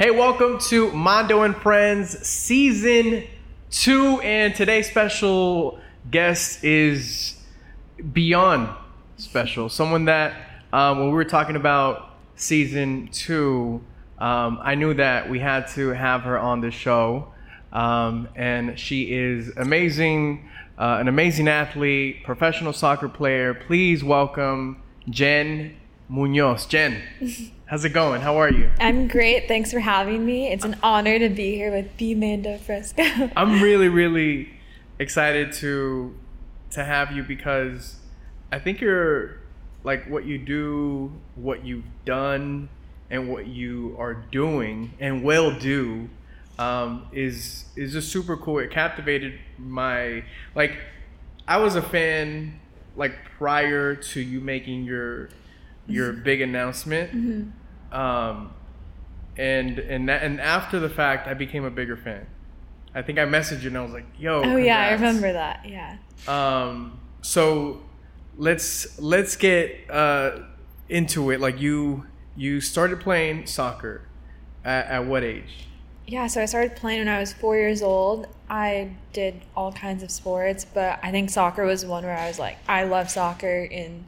Hey, welcome to Mondo and Friends season two, and today's special guest is beyond special. Someone that um, when we were talking about season two, um, I knew that we had to have her on the show, um, and she is amazing, uh, an amazing athlete, professional soccer player. Please welcome Jen Munoz. Jen, how's it going? How are you? I'm great. Thanks for having me. It's an honor to be here with the Mando Fresko. I'm really, really excited to to have you because I think you're like what you do, what you've done, and what you are doing and will do um, is is just super cool. It captivated my like. I was a fan like prior to you making your your big announcement. Mm-hmm. Um, and and that, and after the fact, I became a bigger fan. I think I messaged you and I was like, "Yo." oh yeah, I remember that. Yeah. Um, so let's let's get uh, into it. Like you you started playing soccer at, at what age? Yeah, so I started playing when I was four years old. I did all kinds of sports, but I think soccer was one where I was like, I love soccer, and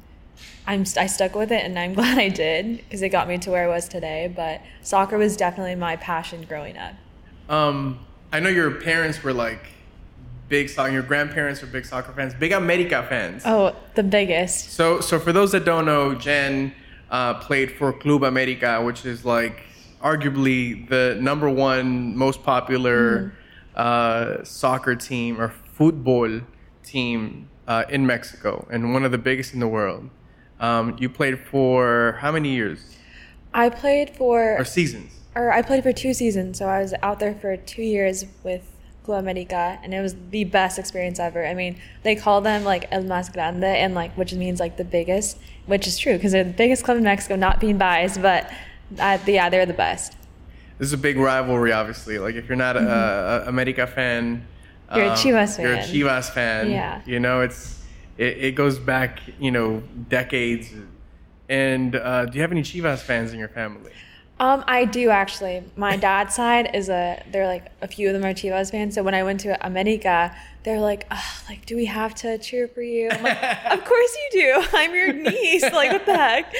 I'm I stuck with it, and I'm glad I did because it got me to where I was today. But soccer was definitely my passion growing up. Um, I know your parents were like big soccer. Your grandparents were big soccer fans, big America fans. Oh, the biggest. So, so for those that don't know, Jen uh, played for Club America, which is like arguably the number one most popular uh, soccer team or football team uh, in Mexico, and one of the biggest in the world. Um, you played for how many years I played for or seasons? or I played for two seasons, so I was out there for two years with Club America, and it was the best experience ever. I mean, they call them like El Más Grande, and like which means like the biggest, which is true because they're the biggest club in Mexico. Not being biased, but uh, yeah, they're the best. This is a big rivalry, obviously. Like if you're not a, a America fan, Mm-hmm. You're a um, Chivas You're a fan. Chivas fan. Yeah. You know, it's it, it goes back, you know, decades. And uh, do you have any Chivas fans in your family? Um, I do actually. My dad's side is a. They're like a few of them are Chivas fans. So when I went to America, they're like, Ugh, like, do we have to cheer for you? I'm like, of course you do. I'm your niece. Like, what the heck?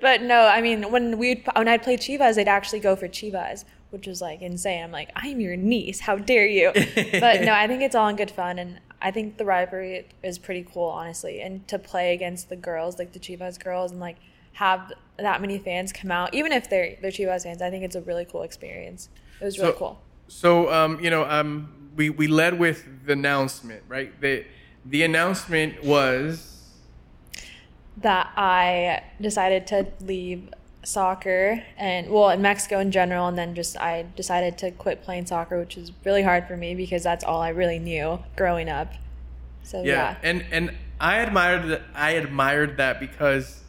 But no, I mean, when we when I'd play Chivas, they'd actually go for Chivas, which was like insane. I'm like, I'm your niece. How dare you? but no, I think it's all in good fun, and I think the rivalry is pretty cool, honestly. And to play against the girls, like the Chivas girls, and like have that many fans come out, even if they're they're Chivas fans, I think it's a really cool experience. It was really cool. So, um, you know, um, we, we led with the announcement, right? The, the announcement was That I decided to leave soccer and well in Mexico in general and then just I decided to quit playing soccer which is really hard for me because that's all I really knew growing up. So yeah, yeah. and and I admired that. I admired that because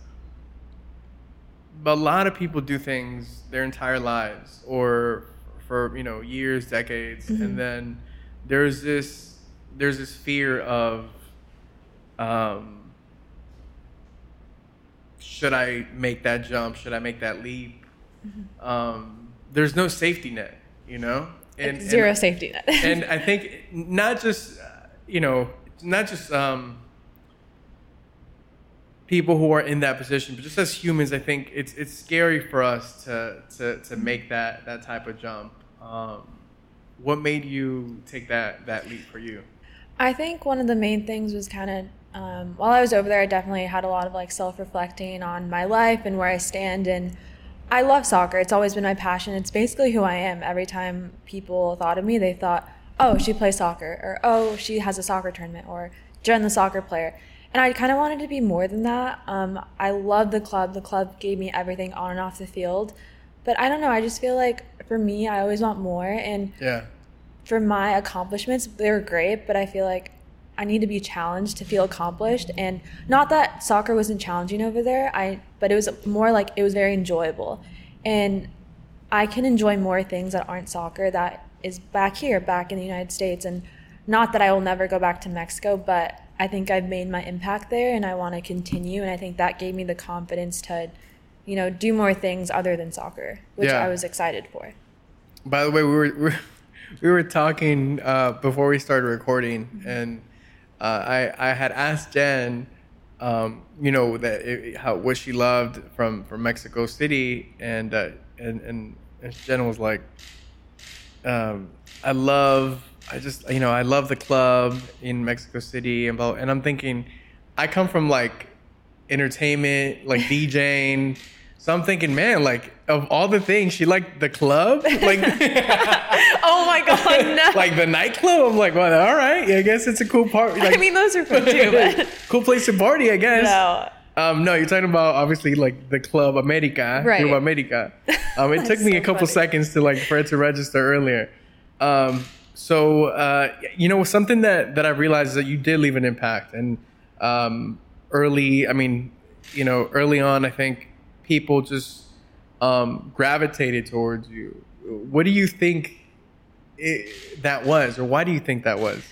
a lot of people do things their entire lives or for you know years, decades, Mm-hmm. and then there's this there's this fear of um, should I make that jump? Should I make that leap? Mm-hmm. Um, there's no safety net, you know, Like zero safety net. and I think not just uh, you know not just um, people who are in that position, but just as humans, I think it's it's scary for us to to, to make that that type of jump. Um, what made you take that that leap for you? I think one of the main things was kind of um, while I was over there, I definitely had a lot of like self reflecting on my life and where I stand. And I love soccer. It's always been my passion. It's basically who I am. Every time people thought of me, they thought, oh, she plays soccer, or oh, she has a soccer tournament, or Jen the soccer player. And I kind of wanted to be more than that. Um, I love the club. The club gave me everything on and off the field. But I don't know. I just feel like for me, I always want more. And Yeah. for my accomplishments, they were great, but I feel like I need to be challenged to feel accomplished. And not that soccer wasn't challenging over there, I but it was more like it was very enjoyable. And I can enjoy more things that aren't soccer that is back here, back in the United States. And not that I will never go back to Mexico, but I think I've made my impact there and I want to continue. And I think that gave me the confidence to, you know, do more things other than soccer, which Yeah. I was excited for. By the way, we were we were, we were talking uh, before we started recording, Mm-hmm. and I I had asked Jen, um, you know that it, how what she loved from from Mexico City, and uh, and and and Jen was like, um, I love I just you know I love the club in Mexico City, and blah, and I'm thinking, I come from like entertainment, like DJing. So I'm thinking, man, like of all the things, she liked the club, like Oh my god, no. like the nightclub. I'm like, well, all right, I guess it's a cool party. Like, I mean, those are fun too, but cool place to party, I guess. no. Um, no, you're talking about obviously like the Club America, Right. Club America. Um, it took me so a couple funny. seconds to like for it to register earlier. Um, so uh, you know something that that I realized is that you did leave an impact, and um, early, I mean, you know, early on, I think people just um, gravitated towards you. What do you think it, that was, or why do you think that was?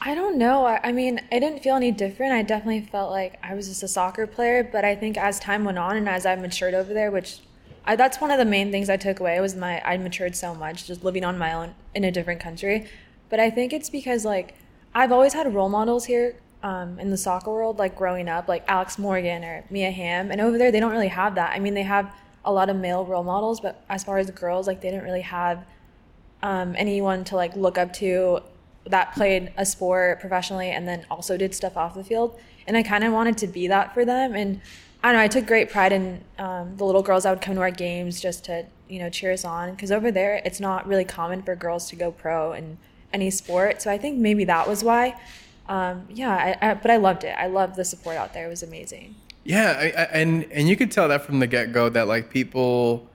I don't know. I, I mean, I didn't feel any different. I definitely felt like I was just a soccer player. But I think as time went on and as I matured over there, which I, that's one of the main things I took away was my I matured so much just living on my own in a different country. But I think it's because like I've always had role models here um, in the soccer world, like growing up, like Alex Morgan or Mia Hamm, and over there they don't really have that. I mean, they have a lot of male role models, but as far as girls, like they didn't really have um, anyone to like look up to that played a sport professionally and then also did stuff off the field. And I kind of wanted to be that for them. And I don't know, I took great pride in um, the little girls that would come to our games just to, you know, cheer us on. Because over there, it's not really common for girls to go pro in any sport. So I think maybe that was why. Um, yeah, I, I, but I loved it. I loved the support out there. It was amazing. Yeah, I, I, and and you could tell that from the get go that like people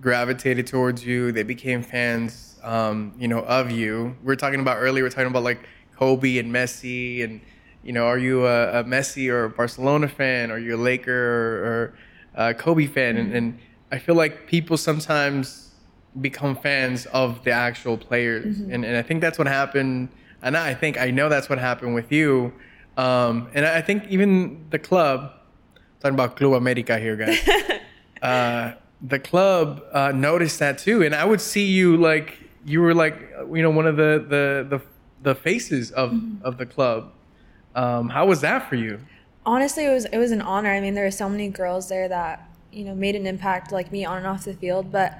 gravitated towards you. They became fans, um, you know, of you. We are talking about earlier. We are talking about like Kobe and Messi, and you know, are you a, a Messi or a Barcelona fan? Are you a Laker or, or a Kobe fan? And, and I feel like people sometimes become fans of the actual players, and and I think that's what happened. And I think I know that's what happened with you. Um, and I think even the club, talking about Club America here, guys. uh, the club uh, noticed that too, and I would see you like you were like you know one of the the the, the faces of of the club. Um, how was that for you? honestly it was it was an honor i mean there were so many girls there that you know made an impact like me on and off the field but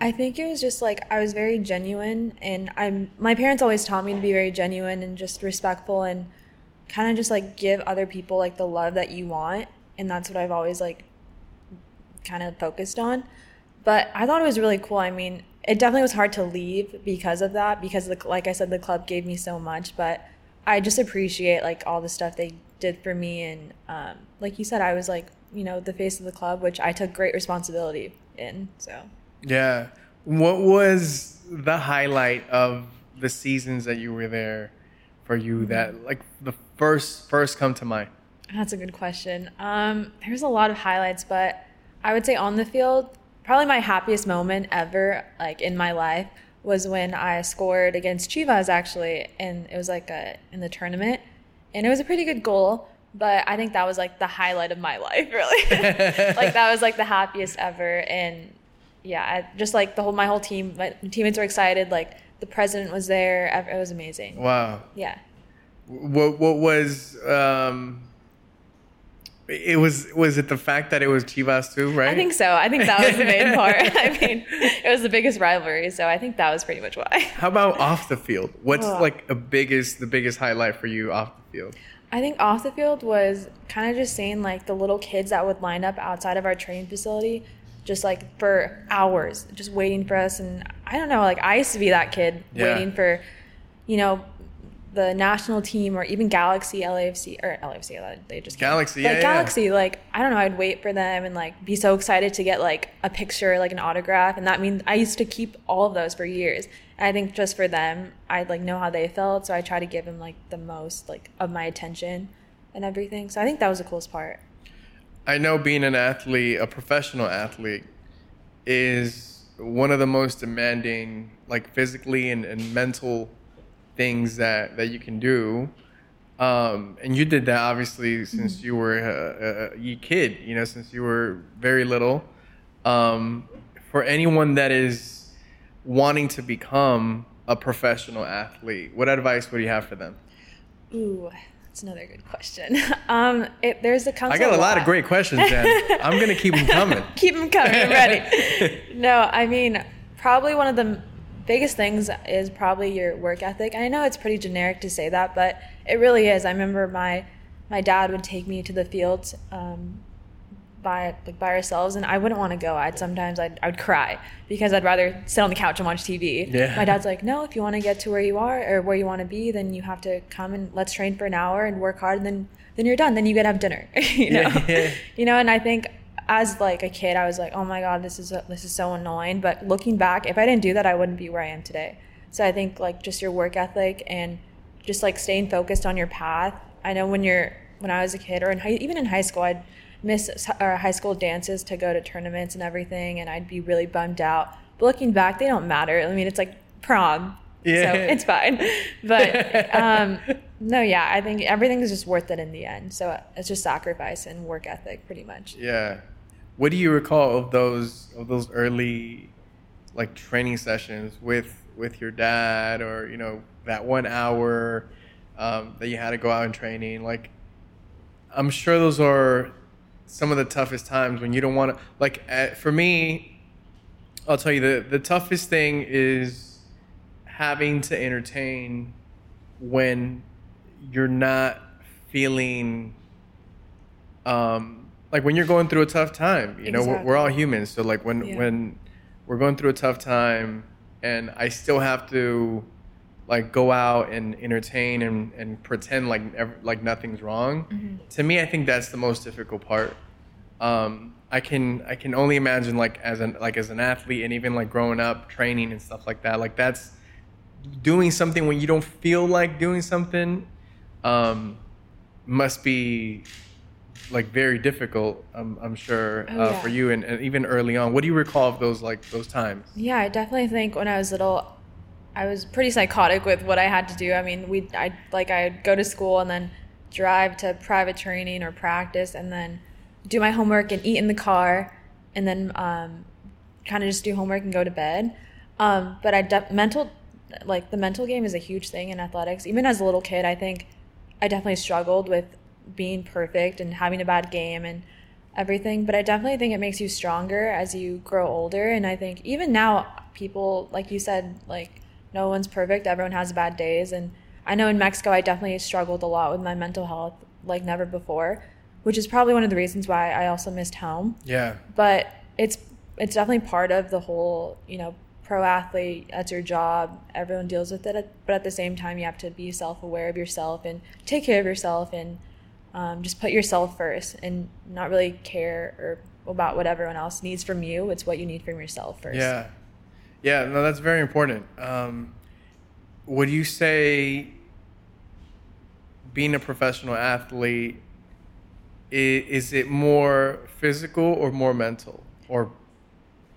i think it was just like i was very genuine and i'm my parents always taught me to be very genuine and just respectful and kind of just like give other people like the love that you want and that's what i've always like kind of focused on. But i thought it was really cool. I mean it definitely was hard to leave because of that because the, like i said the club gave me so much but i just appreciate like all the stuff they did for me and um, like you said i was like you know the face of the club which i took great responsibility in so Yeah. What was the highlight of the seasons that you were there for you that like the first first come to mind? That's a good question. Um, there's a lot of highlights, but I would say on the field, probably my happiest moment ever, like in my life, was when I scored against Chivas actually, and it was like a in the tournament, and it was a pretty good goal. But I think that was like the highlight of my life, really. like that was like the happiest ever, and yeah, I, just like the whole my whole team, my teammates were excited. Like the president was there. It was amazing. Wow. Yeah. What what was um it was was it the fact that it was Chivas too, right? I think so. I think that was the main part. I mean, it was the biggest rivalry, so I think that was pretty much why. How about off the field? What's Oh. like a biggest the biggest highlight for you off the field? I think off the field was kind of just seeing like the little kids that would line up outside of our training facility, just like for hours, just waiting for us. And I don't know, like I used to be that kid Yeah. waiting for, you know, the national team or even Galaxy, LAFC or LAFC. They just came. Galaxy, like yeah, yeah. Galaxy. Like I don't know, I'd wait for them and like be so excited to get like a picture, like an autograph, and that means I used to keep all of those for years. And I think just for them, I'd like know how they felt, so I try to give them like the most like of my attention and everything. So I think that was the coolest part. I know being an athlete, a professional athlete, is one of the most demanding, like physically and, and mental things that, that you can do. Um, and you did that obviously since you were a, a, a kid, you know, since you were very little. Um, for anyone that is wanting to become a professional athlete, what advice would you have for them? Ooh, that's another good question. Um, it, there's a I got a lot of great questions, Dan. I'm gonna keep them coming. Keep them coming. I'm ready. no, I mean, probably one of the biggest things is probably your work ethic. I know it's pretty generic to say that, but it really is. I remember my my dad would take me to the fields um, by like by ourselves, and I wouldn't want to go. I'd sometimes I'd I'd cry because I'd rather sit on the couch and watch TV. Yeah. My dad's like, no, if you want to get to where you are or where you want to be, then you have to come and let's train for an hour and work hard, and then then you're done. Then you get to have dinner. you know. Yeah. You know, and I think as like a kid, I was like, oh my god, this is this is so annoying. But looking back, if I didn't do that, I wouldn't be where I am today. So I think like just your work ethic and just like staying focused on your path. I know when you're when I was a kid or in high, even in high school, I'd miss our high school dances to go to tournaments and everything, and I'd be really bummed out. But looking back, they don't matter. I mean, it's like prom, Yeah. so it's fine. But um, no, yeah, I think everything is just worth it in the end. So it's just sacrifice and work ethic, pretty much. Yeah. What do you recall of those of those early like training sessions with with your dad or you know that one hour um, that you had to go out and training like i'm sure those are some of the toughest times when you don't want to like uh, for me i'll tell you the the toughest thing is having to entertain when you're not feeling um like when you're going through a tough time you know we're, we're all humans so like when Yeah. when we're going through a tough time and i still have to like go out and entertain and, and pretend like ev- like nothing's wrong Mm-hmm. to me i think that's the most difficult part um i can i can only imagine like as an like as an athlete and even like growing up training and stuff like that like that's doing something when you don't feel like doing something um must be like very difficult i'm, I'm sure Oh, uh, yeah. for you and, and even early on what do you recall of those like those times Yeah, I definitely think when I was little, I was pretty psychotic with what I had to do. I mean, we, I like I'd go to school and then drive to private training or practice, and then do my homework and eat in the car, and then um, kind of just do homework and go to bed. Um, but I de- mental, like the mental game is a huge thing in athletics. Even as a little kid, I think I definitely struggled with being perfect and having a bad game and everything. But I definitely think it makes you stronger as you grow older. And I think even now, people, like you said, like no one's perfect. Everyone has bad days. And I know in Mexico, I definitely struggled a lot with my mental health like never before, which is probably one of the reasons why I also missed home yeah but it's it's definitely part of the whole you know pro athlete that's your job everyone deals with it but at the same time you have to be self-aware of yourself and take care of yourself and um, just put yourself first and not really care or about what everyone else needs from you it's what you need from yourself first Yeah, yeah. No, that's very important. Um, would you say being a professional athlete is, is it more physical or more mental or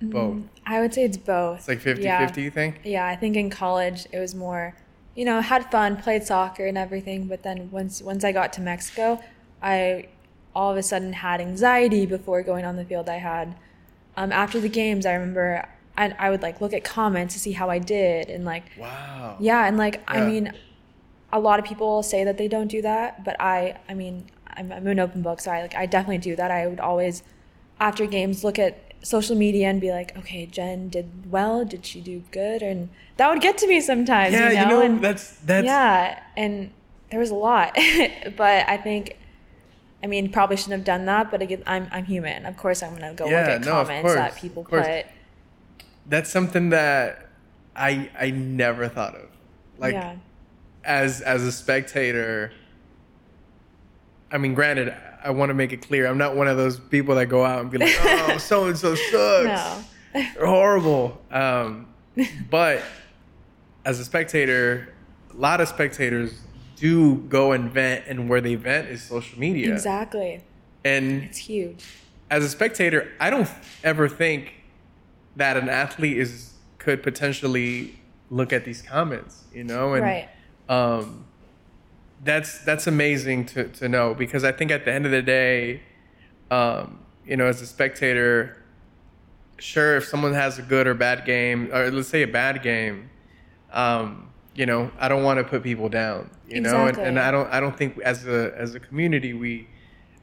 both? i would say it's both It's like 50 Yeah. 50, you think? Yeah, I think in college it was more, you know, had fun, played soccer and everything, but then once once I got to Mexico, I all of a sudden had anxiety before going on the field. I had um, after the games, I remember I, I would like look at comments to see how I did and like Wow. yeah, and like I mean, a lot of people say that they don't do that, but I I mean I'm, I'm an open book, so I like I definitely do that. I would always after games look at social media and be like, okay, Jen did well. Did she do good? And that would get to me sometimes. Yeah, you know, you know, and, that's that's yeah, and there was a lot, but I think. I mean, probably shouldn't have done that, but again, I'm I'm human. Of course, I'm gonna go Yeah, look at no, comments that people put. That's something that I I never thought of. Like yeah, as as a spectator i mean granted i want to make it clear i'm not one of those people that go out and be like oh so and so sucks no, they're horrible um, but as a spectator a lot of spectators do go and vent and where they vent is social media exactly. and It's huge. as a spectator, I don't ever think that an athlete is could potentially look at these comments, you know, and Right. um, that's that's amazing to to know because I think at the end of the day, um, you know, as a spectator, sure if someone has a good or bad game, or let's say a bad game, um, you know, I don't want to put people down, you know, and, and I don't I don't think as a as a community we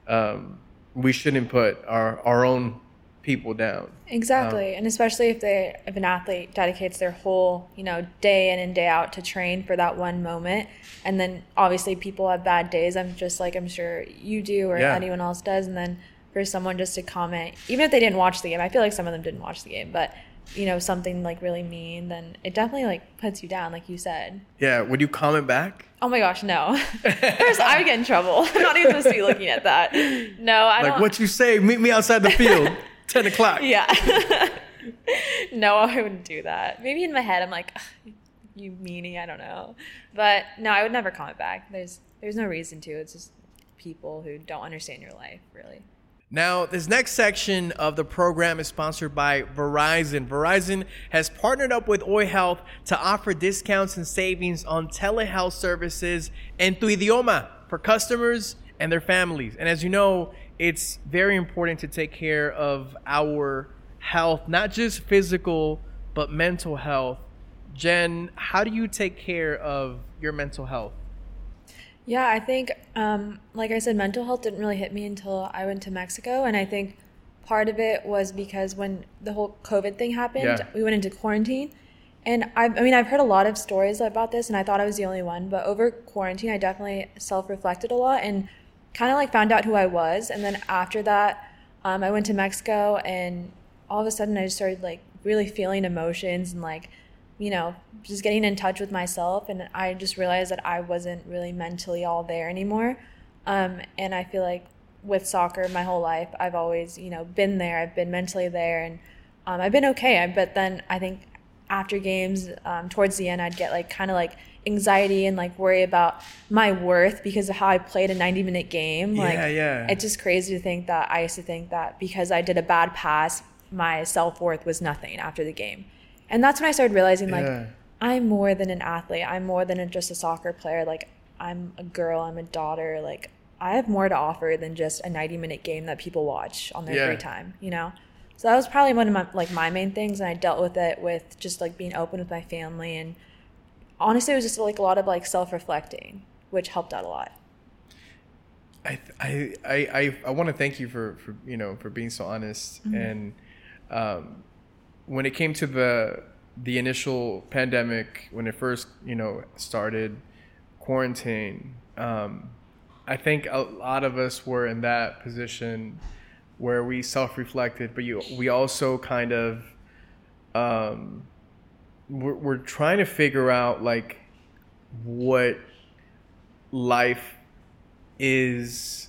um, we shouldn't put our our own people down. Exactly, um, and especially if they if an athlete dedicates their whole you know day in and day out to train for that one moment, and then obviously people have bad days. I'm just like I'm sure you do or Yeah. anyone else does, and then for someone just to comment, even if they didn't watch the game, I feel like some of them didn't watch the game, but you know something like really mean, then it definitely like puts you down, like you said. Yeah, would you comment back? Oh my gosh, no! First, I would get in trouble. I'm not even supposed to be looking at that. No, I Like don't. what you say? Meet me outside the field, ten o'clock. Yeah. no, I wouldn't do that. Maybe in my head, I'm like, you meanie. I don't know, but no, I would never comment back. There's there's no reason to. It's just people who don't understand your life, really. Now, this next section of the program is sponsored by Verizon. Verizon has partnered up with Oi Health to offer discounts and savings on telehealth services en tu idioma for customers and their families. And as you know, it's very important to take care of our health, not just physical, but mental health. Jen, how do you take care of your mental health? Yeah, I think, um, like I said, mental health didn't really hit me until I went to Mexico, and I think part of it was because when the whole COVID thing happened, Yeah. we went into quarantine. And I've, I mean, I've heard a lot of stories about this, and I thought I was the only one. But over quarantine, I definitely self-reflected a lot and kind of like found out who I was. And then after that, um, I went to Mexico, and all of a sudden, I just started like really feeling emotions and like, you know, just getting in touch with myself. And I just realized that I wasn't really mentally all there anymore. Um, and I feel like with soccer, my whole life, I've always, you know, been there. I've been mentally there, and um, I've been okay. But then I think after games, um, towards the end, I'd get like kind of like anxiety and like worry about my worth because of how I played a 90 minute game. Like, Yeah, yeah. It's just crazy to think that I used to think that because I did a bad pass, my self worth was nothing after the game. And that's when I started realizing like Yeah. I'm more than an athlete. I'm more than a, just a soccer player. Like I'm a girl. I'm a daughter. Like I have more to offer than just a 90 minute game that people watch on their Yeah. free time. You know. So that was probably one of my like my main things, and I dealt with it with just like being open with my family, and honestly, it was just like a lot of like self reflecting, which helped out a lot. I I I I, I want to thank you for for you know for being so honest and um, when it came to the the initial pandemic when it first you know started quarantine um, I think a lot of us were in that position where we self-reflected but you we also kind of um, we're, we're trying to figure out like what life is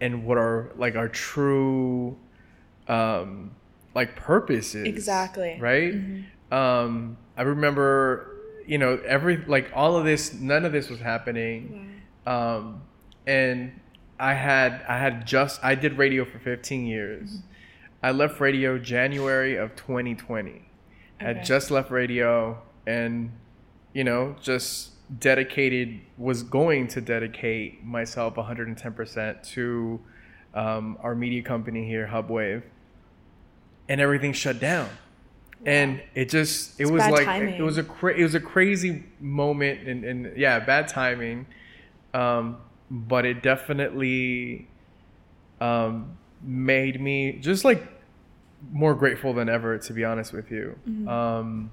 and what our like our true um like purpose is. Exactly. right? Um i remember you know every like all of this none of this was happening. Um and i had i had just i did radio for 15 years. I left radio january of 2020 I had just left radio and you know just dedicated was going to dedicate myself 110% to um, our media company here hubwave. And everything shut down. And it just it It's was like timing. it was a cra- it was a crazy moment and, and yeah bad timing. Um, but it definitely um, made me just like more grateful than ever to be honest with you. Um,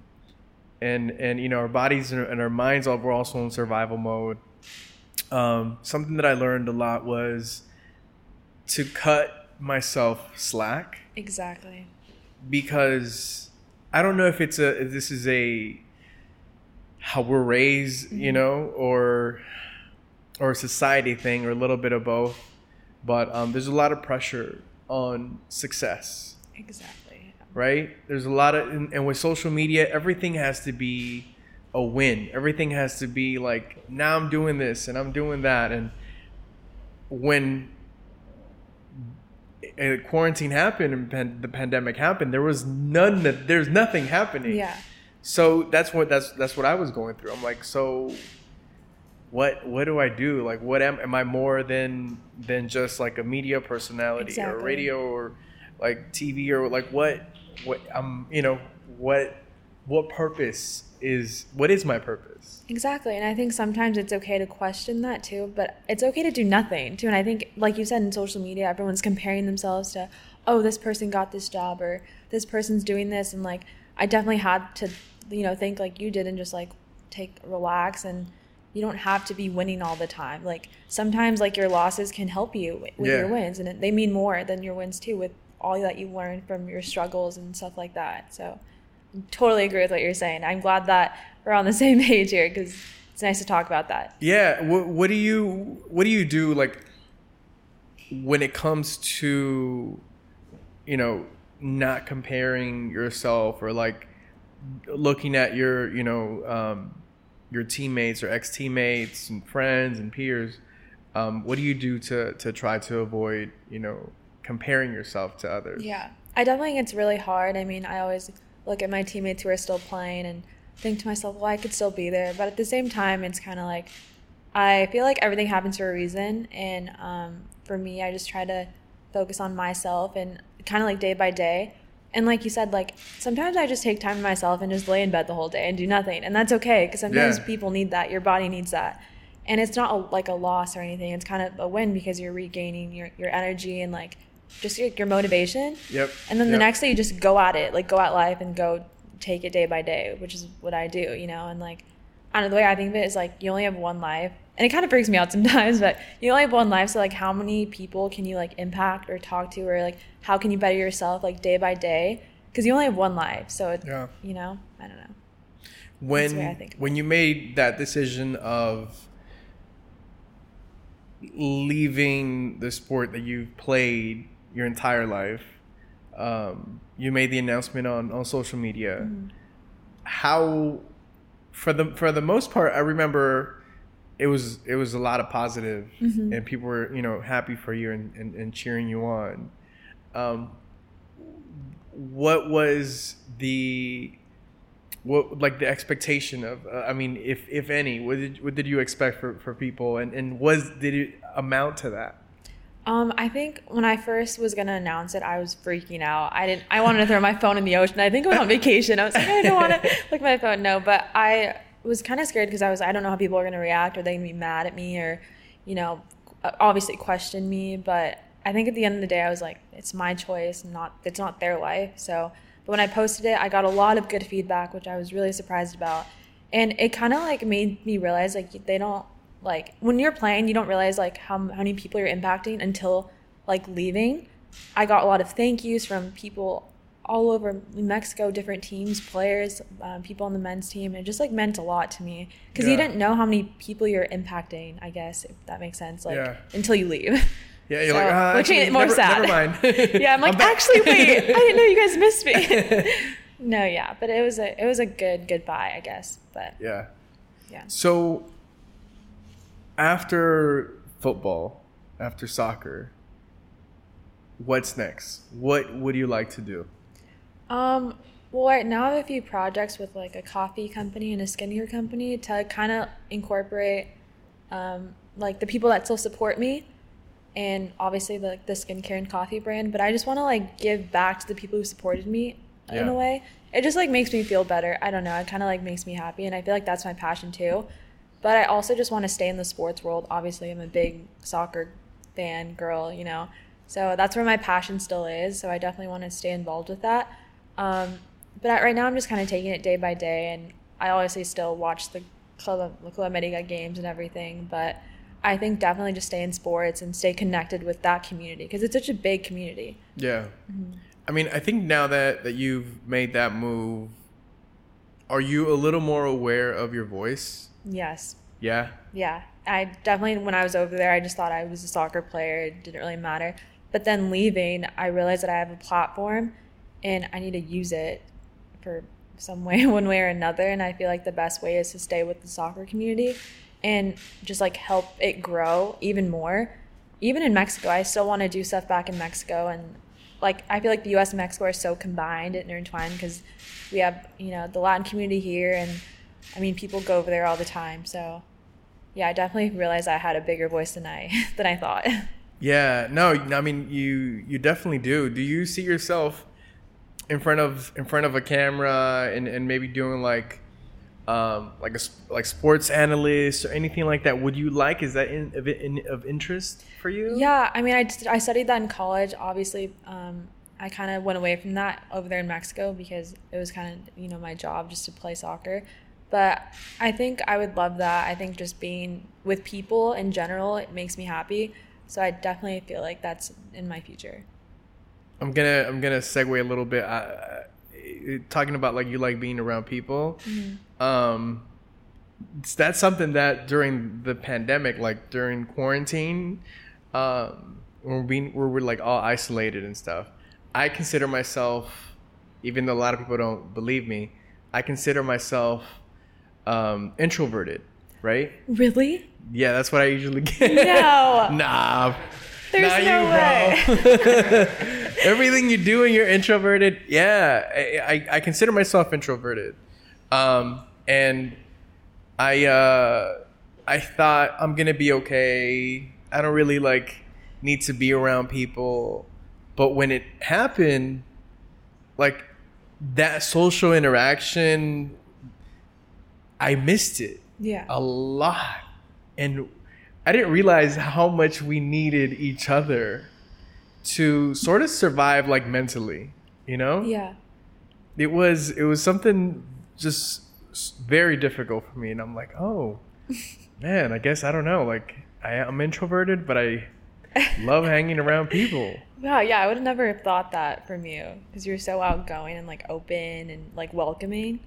and and you know our bodies and our, minds all were also in survival mode. Um, something that i learned a lot was to cut myself slack. Exactly. because I don't know if it's a if this is a how we're raised, you know, or or a society thing, or a little bit of both. But um, there's a lot of pressure on success, Exactly. right? There's a lot of, and, and with social media, everything has to be a win. Everything has to be like, now I'm doing this and I'm doing that, and when quarantine happened and pan- the pandemic happened, there was none that there's nothing happening. Yeah. So that's what that's that's what I was going through. I'm like, so what what do I do? Like, what am am I more than than just like a media personality or radio or like TV or like what what I'm, you know, what what purpose is what is my purpose? Exactly. And I think sometimes it's okay to question that too, but it's okay to do nothing too. And I think, like you said in social media, everyone's comparing themselves to, oh, this person got this job or this person's doing this. And like, I definitely had to, you know, think like you did and just like take, relax. And you don't have to be winning all the time. Like, sometimes like your losses can help you with Yeah. your wins and they mean more than your wins too with all that you learned from your struggles and stuff like that. So, I totally agree with what you're saying. I'm glad that we're on the same page here because it's nice to talk about that. Yeah. What, what do you what do you do like when it comes to you know not comparing yourself or like looking at your you know um, your teammates or ex teammates and friends and peers? Um, what do you do to to try to avoid you know comparing yourself to others? Yeah. I definitely think it's really hard. I mean, I always look at my teammates who are still playing and think to myself, well, I could still be there. But at the same time, it's kind of like I feel like everything happens for a reason. And um, for me, I just try to focus on myself and kind of like day by day. And like you said, like sometimes I just take time to myself and just lay in bed the whole day and do nothing. And that's okay because sometimes Yeah. people need that. Your body needs that. And it's not a, like a loss or anything. It's kind of a win because you're regaining your, your energy and like just your, your motivation. Yep. And then the next day you just go at it, like go at life and go take it day by day, which is what I do, you know. And like, I don't know the way I think of it is like you only have one life, and it kind of freaks me out sometimes. But you only have one life, so like, how many people can you like impact or talk to, or like, how can you better yourself like day by day? Because you only have one life, so it, Yeah. you know, I don't know. when the way I think of when you made that decision of leaving the sport that you've played your entire life um, you made the announcement on, on social media Mm-hmm. how for the for the most part i remember it was it was a lot of positive Mm-hmm. and people were you know happy for you and, and, and cheering you on um, what was the what like the expectation of uh, i mean if if any what did, what did you expect for, for people and and was did it amount to that Um, I think when I first was gonna announce it, I was freaking out. I didn't. I wanted to throw my phone in the ocean. I think I was on vacation. I was like, I don't want to look at my phone. No, but I was kind of scared because I was. I don't know how people are gonna react. Are they gonna be mad at me or, you know, uh, obviously question me? But I think at the end of the day, I was like, it's my choice. Not it's not their life. So, but when I posted it, I got a lot of good feedback, which I was really surprised about, and it kind of like made me realize like they don't like when you're playing you don't realize like how, how many people you're impacting until like leaving i got a lot of thank yous from people all over mexico different teams players um, people on the men's team. It just like meant a lot to me. Because you didn't know how many people you're impacting i guess if that makes sense like Yeah. until you leave. Yeah you're So, like ah, which ain't more never, sad. never mind. Yeah i'm like back. actually wait i didn't know you guys missed me. No yeah but it was a it was a good goodbye i guess but yeah. Yeah. So after football after soccer what's next? What would you like to do Um, well, right now I have a few projects with like a coffee company and a skincare company to kind of incorporate um, like the people that still support me and obviously the, like the skincare and coffee brand. But I just want to like give back to the people who supported me in a way. It just like makes me feel better. I don't know. It kind of like makes me happy, and I feel like that's my passion too. But I also just want to stay in the sports world. Obviously, I'm a big soccer fan girl, you know. So that's where my passion still is. So I definitely want to stay involved with that. Um, but I, right now, I'm just kind of taking it day by day, and I obviously still watch the Club, Club games and everything. But I think definitely just stay in sports and stay connected with that community because it's such a big community. Yeah. I mean, I think now that that you've made that move, are you a little more aware of your voice? Yes. Yeah. Yeah, I definitely when I was over there, I just thought I was a soccer player. It didn't really matter. But then leaving, I realized that I have a platform, and I need to use it for some way, one way or another. And I feel like the best way is to stay with the soccer community, and just like help it grow even more. Even in Mexico, I still want to do stuff back in Mexico, and like I feel like the U.S. and Mexico are so combined and intertwined because we have you know the Latin community here, and I mean people go over there all the time. So yeah, I definitely realized I had a bigger voice than I than I thought. Yeah. No. I mean, you you definitely do. Do you see yourself in front of in front of a camera and, and maybe doing like um, like a like sports analyst or anything like that would you like is that in, of, in, of interest for you Yeah, I mean, I, I studied that in college. Obviously, um, I kind of went away from that over there in Mexico because it was kind of, you know, my job just to play soccer. But I think I would love that. I think just being with people in general, it makes me happy. So I definitely feel like that's in my future. I'm gonna i'm gonna segue a little bit uh, uh, talking about like you like being around people um that's something that during the pandemic like during quarantine um when we're being where we're like all isolated and stuff i consider myself even though a lot of people don't believe me i consider myself um introverted right Really? yeah that's what i usually get No. nah There's no you way. everything you do and you're introverted yeah I, I, I consider myself introverted. Um and i uh i thought i'm gonna be okay. I don't really like need to be around people. But when it happened like that social interaction i missed it Yeah. a lot. And i didn't realize how much we needed each other to sort of survive like mentally you know Yeah. it was it was something just very difficult for me and i'm like oh man i guess i don't know like I, i'm introverted but i love hanging around people Wow, yeah, I would have never have thought that from you because you're so outgoing and like open and like welcoming.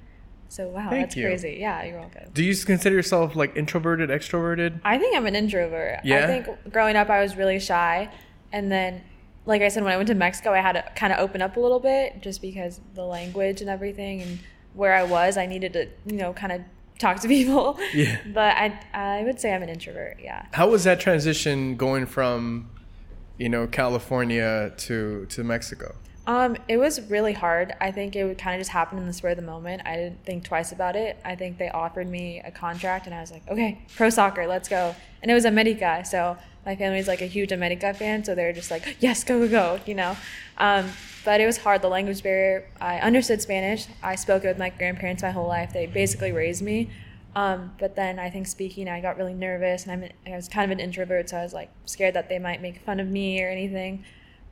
So wow, Thank that's you. crazy. Yeah, you're welcome. do you consider yourself like introverted extroverted I think I'm an introvert. Yeah? I think growing up I was really shy and then like I said when I went to Mexico I had to kind of open up a little bit just because the language and everything and where I was I needed to, you know, kind of talk to people. Yeah. But I I would say I'm an introvert. Yeah. how was that transition going from you know california to to mexico Um, it was really hard. I think it would kind of just happen in the spur of the moment. I didn't think twice about it. I think they offered me a contract, and I was like, okay, pro soccer, let's go. And it was America, so my family's like a huge America fan, so they're just like, yes, go, go, go, you know. Um, but it was hard. The language barrier. I understood Spanish. I spoke it with my grandparents my whole life. They basically raised me. Um, but then I think speaking, I got really nervous, and I'm, I was kind of an introvert, so I was like scared that they might make fun of me or anything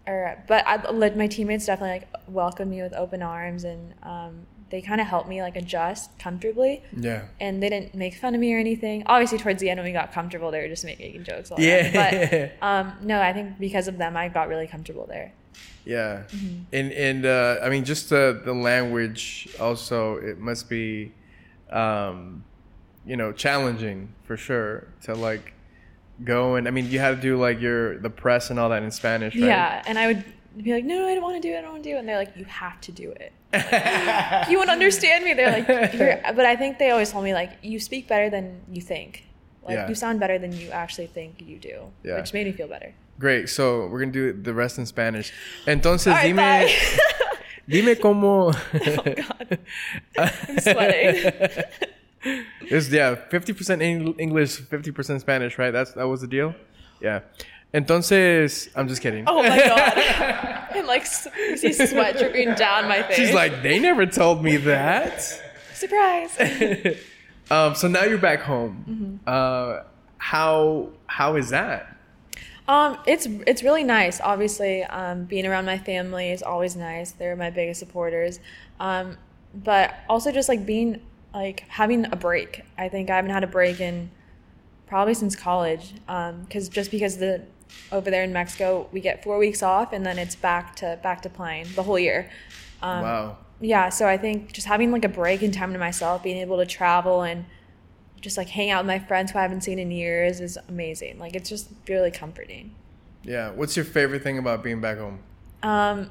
or but I my teammates definitely like welcome me with open arms and um, they kind of helped me like adjust comfortably. Yeah. And they didn't make fun of me or anything. Obviously towards the end when we got comfortable they were just making jokes a lot Yeah. but um, no i think because of them i got really comfortable there. Yeah, Mm-hmm. and and uh, I mean just the the language also it must be, um, you know, challenging for sure to like go and I mean you had to do like your the press and all that in Spanish, right? yeah. And i would be like no, no i don't want to do it i don't want to do it. And they're like you have to do it you won't understand me they're like but i think they always told me like you speak better than you think like Yeah. you sound better than you actually think you do Yeah. which made me feel better Great. So we're gonna do the rest in Spanish. Entonces right, dime, dime cómo. Oh, God. I'm sweating. It's yeah, fifty percent English, fifty percent Spanish, right? That's that was the deal. Yeah. Entonces, I'm just kidding. Oh my god. And like you see sweat dripping down my face. She's like, they never told me that. surprise. um, so now you're back home. Mm-hmm. Uh, how how is that? Um, it's it's really nice. Obviously, um, being around my family is always nice. They're my biggest supporters. Um, but also just like being like having a break. I think I haven't had a break in probably since college. Because just because the over there in Mexico we get four weeks off and then it's back to back to playing the whole year. Um, wow. yeah so i think just having like a break and time to myself being able to travel and just like hang out with my friends who i haven't seen in years is amazing like it's just really comforting Yeah. What's your favorite thing about being back home? um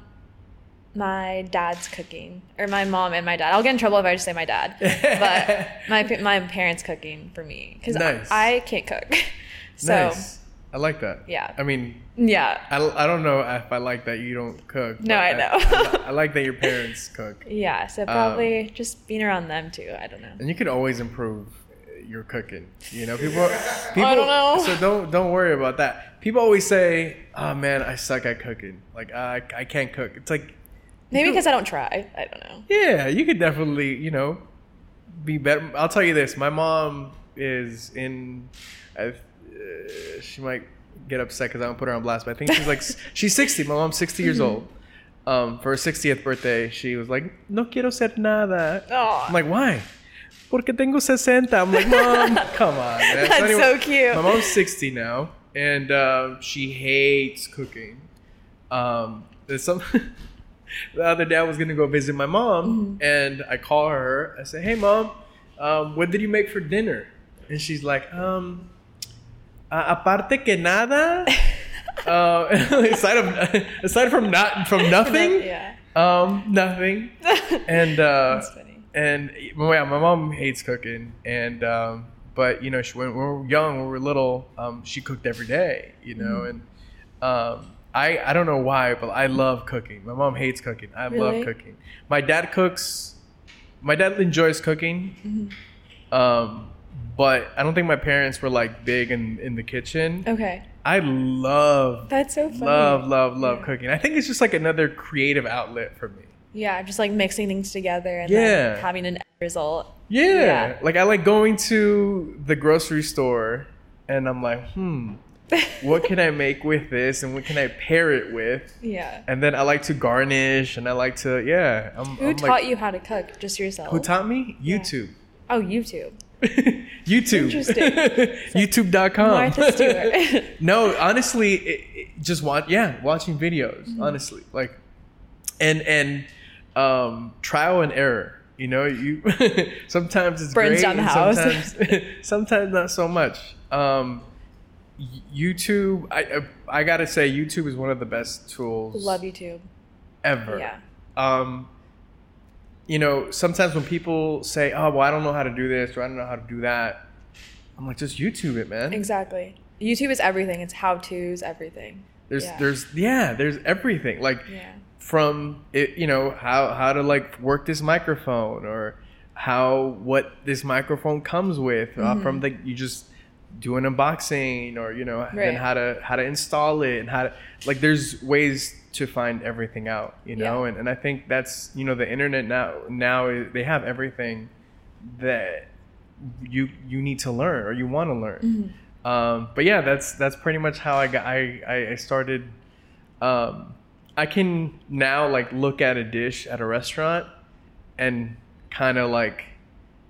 my dad's cooking or my mom and my dad i'll get in trouble if i just say my dad but my my parents cooking for me because Nice. I, I can't cook so nice. I like that. Yeah. I mean, yeah I, I don't know if I like that you don't cook. No, I know. I, I like that your parents cook. yeah so probably um, just being around them too i don't know And you could always improve your cooking. You know, people. people I don't know. So don't don't worry about that. People always say, "Oh man, I suck at cooking. Like I I can't cook." It's like Maybe because I don't try. I don't know. Yeah, you could definitely, you know, be better. I'll tell you this: my mom is in. I, uh, she might get upset because I don't put her on blast, but I think she's like she's sixty. My mom's sixty years old. Um, for her sixtieth birthday, she was like, "No quiero ser nada." Aw. I'm like, "Why?" Porque tengo 60. I'm like, Mom, come on. Man. That's so cute. My mom's 60 now, and um, she hates cooking. Um, there's some. the other day I was gonna go visit my mom, Mm-hmm. and I call her. I say, "Hey, mom, um, what did you make for dinner?" And she's like, um, "A- "Aparte que nada." uh, aside of aside from not from nothing, yeah. um, nothing. And uh, That's funny. and well, yeah, my mom hates cooking, and um, but you know, she, when we were young, when we were little, um, she cooked every day, you know, Mm-hmm. and um, I I don't know why, but I love cooking. My mom hates cooking. I Really? love cooking. My dad cooks. My dad enjoys cooking, Mm-hmm. um, but I don't think my parents were like big in in the kitchen. Okay. I love That's so funny. love love love Yeah. cooking. I think it's just like another creative outlet for me. Yeah, just like mixing things together and Yeah. then having an end result. Yeah. Yeah. Like I like going to the grocery store and I'm like, hmm, what can I make with this and what can I pair it with? Yeah. And then I like to garnish and I like to yeah. I'm, Who I'm taught like, you how to cook? Just yourself? Who taught me? YouTube. oh, YouTube. YouTube. Interesting. YouTube.com. Martha Stewart. no, honestly, it, it, just watch. Yeah, watching videos. Mm-hmm. Honestly, like, and and um, trial and error. You know, you sometimes it's Burns great, down the house. Sometimes, sometimes not so much. Um, YouTube, I, I I gotta say, YouTube is one of the best tools Love YouTube. ever. Yeah. Um, you know, sometimes when people say, "Oh, well, I don't know how to do this," or "I don't know how to do that," I'm like, just YouTube it, man. Exactly. YouTube is everything. It's how to's, everything. There's Yeah. there's yeah, there's everything. Like Yeah. from it, you know, how how to like work this microphone or how what this microphone comes with uh, Mm-hmm. from the you just do an unboxing or you know Right. how to how to install it and how to like there's ways to find everything out you know Yeah. and, and i think that's you know the internet now now they have everything that you you need to learn or you want to learn Mm-hmm. um, but yeah that's that's pretty much how i got i i, started um, i can now like look at a dish at a restaurant and kind of like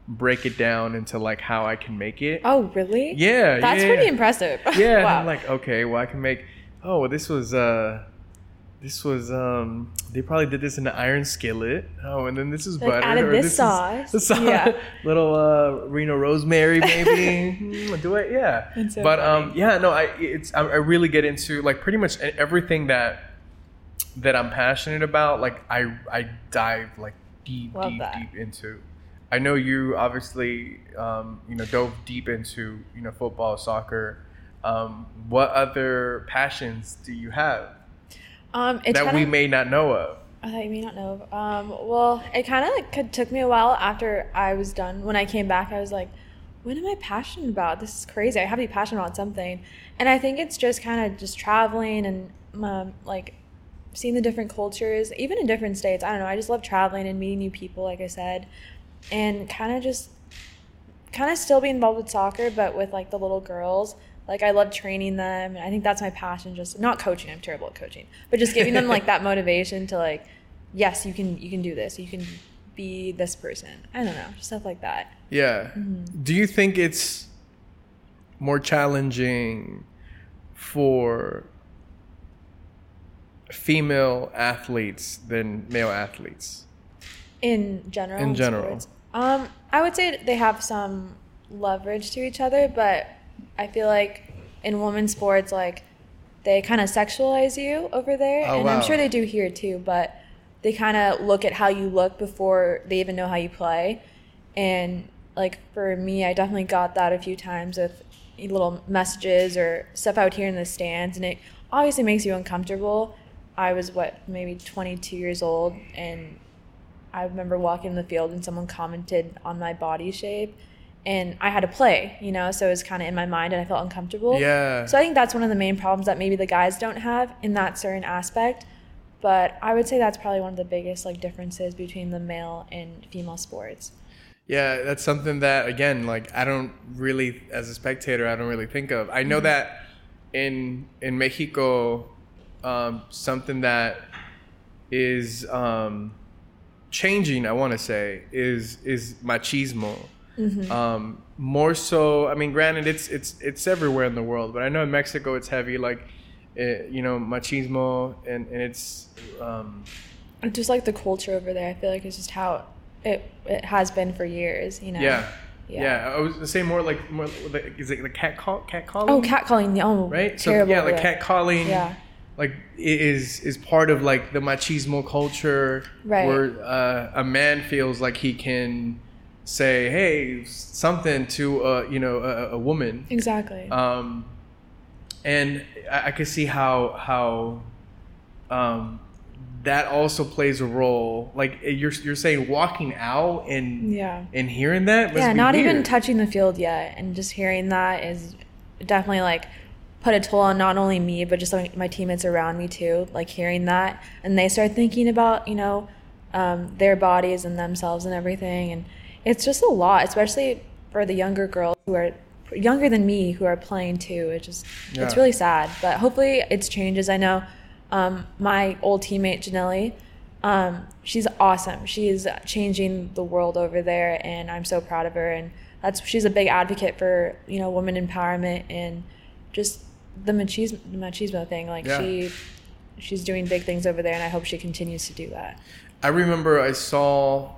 break it down into like how i can make it Oh, really? yeah That's yeah. pretty impressive. yeah wow. i'm like okay well i can make oh well, this was uh this was um they probably did this in an iron skillet. Oh and then this is Like, butter added or this is sauce. the sauce. Yeah. little uh reno rosemary maybe. Hmm, do it yeah. So but um yeah no i it's I, I really get into like pretty much everything that that i'm passionate about. Like i i dive like deep Love deep that. deep into i know you obviously um you know dove deep into you know football soccer. Um what other passions do you have um, it's that kinda, we may not know of I you may not know. of. Um, well, it kind of like could- took me a while after I was done. When I came back, I was like, "What am I passionate about? This is crazy. I have to be passionate about something." And I think it's just kind of just traveling and um, like seeing the different cultures, even in different states. I don't know. I just love traveling and meeting new people, like I said, and kind of just kind of still be involved with soccer, but with like the little girls. Like I love training them, and I think that's my passion. Just not coaching. I'm terrible at coaching, but just giving them like that motivation to like, yes, you can you can do this. You can be this person. I don't know, stuff like that. Yeah. Mm-hmm. Do you think it's more challenging for female athletes than male athletes? In general. In general. sports. Um, I would say they have some leverage to each other, but I feel like in women's sports, like they kind of sexualize you over there, Oh, and wow. I'm sure they do here too. But they kind of look at how you look before they even know how you play, and like for me, I definitely got that a few times with little messages or stuff out here in the stands, and it obviously makes you uncomfortable. I was what maybe 22 years old, and I remember walking in the field and someone commented on my body shape and I had to play, you know, so it was kind of in my mind and I felt uncomfortable. Yeah. So I think that's one of the main problems that maybe the guys don't have in that certain aspect. but I would say that's probably one of the biggest like differences between the male and female sports. Yeah, that's something that again, like I don't really, as a spectator, I don't really think of. I know mm-hmm. that in in Mexico, um, something that is um, changing. I want to say is is machismo. Mm-hmm. Um, more so, I mean, granted, it's it's it's everywhere in the world, but I know in Mexico it's heavy. Like, it, you know, machismo, and and it's um, just like the culture over there. I feel like it's just how it it has been for years. You know. Yeah. Yeah. yeah, I was to say more like more like is it the cat call cat calling? Oh, cat calling. Oh, right. So yeah, like cat calling. Yeah. Like is is part of like the machismo culture, right? Where uh, a man feels like he can say, "Hey, something" to a you know a, a woman. Exactly. Um, and I, I could see how how um that also plays a role. Like eh, you're you're saying, walking out and yeah, and hearing that. yeah, not weird. even touching the field yet, and just hearing that is definitely like put a toll on not only me but just like my teammates around me too. Like hearing that, and they start thinking about you know um, their bodies and themselves and everything, and it's just a lot, especially for the younger girls who are younger than me who are playing too. It just yeah. it's really sad, but hopefully it's changes. I know um, my old teammate Janelle, um, she's awesome. She's changing the world over there, and I'm so proud of her. And that's she's a big advocate for you know women empowerment and just the machismo, the machismo thing. Like yeah. she she's doing big things over there, and I hope she continues to do that. I remember I saw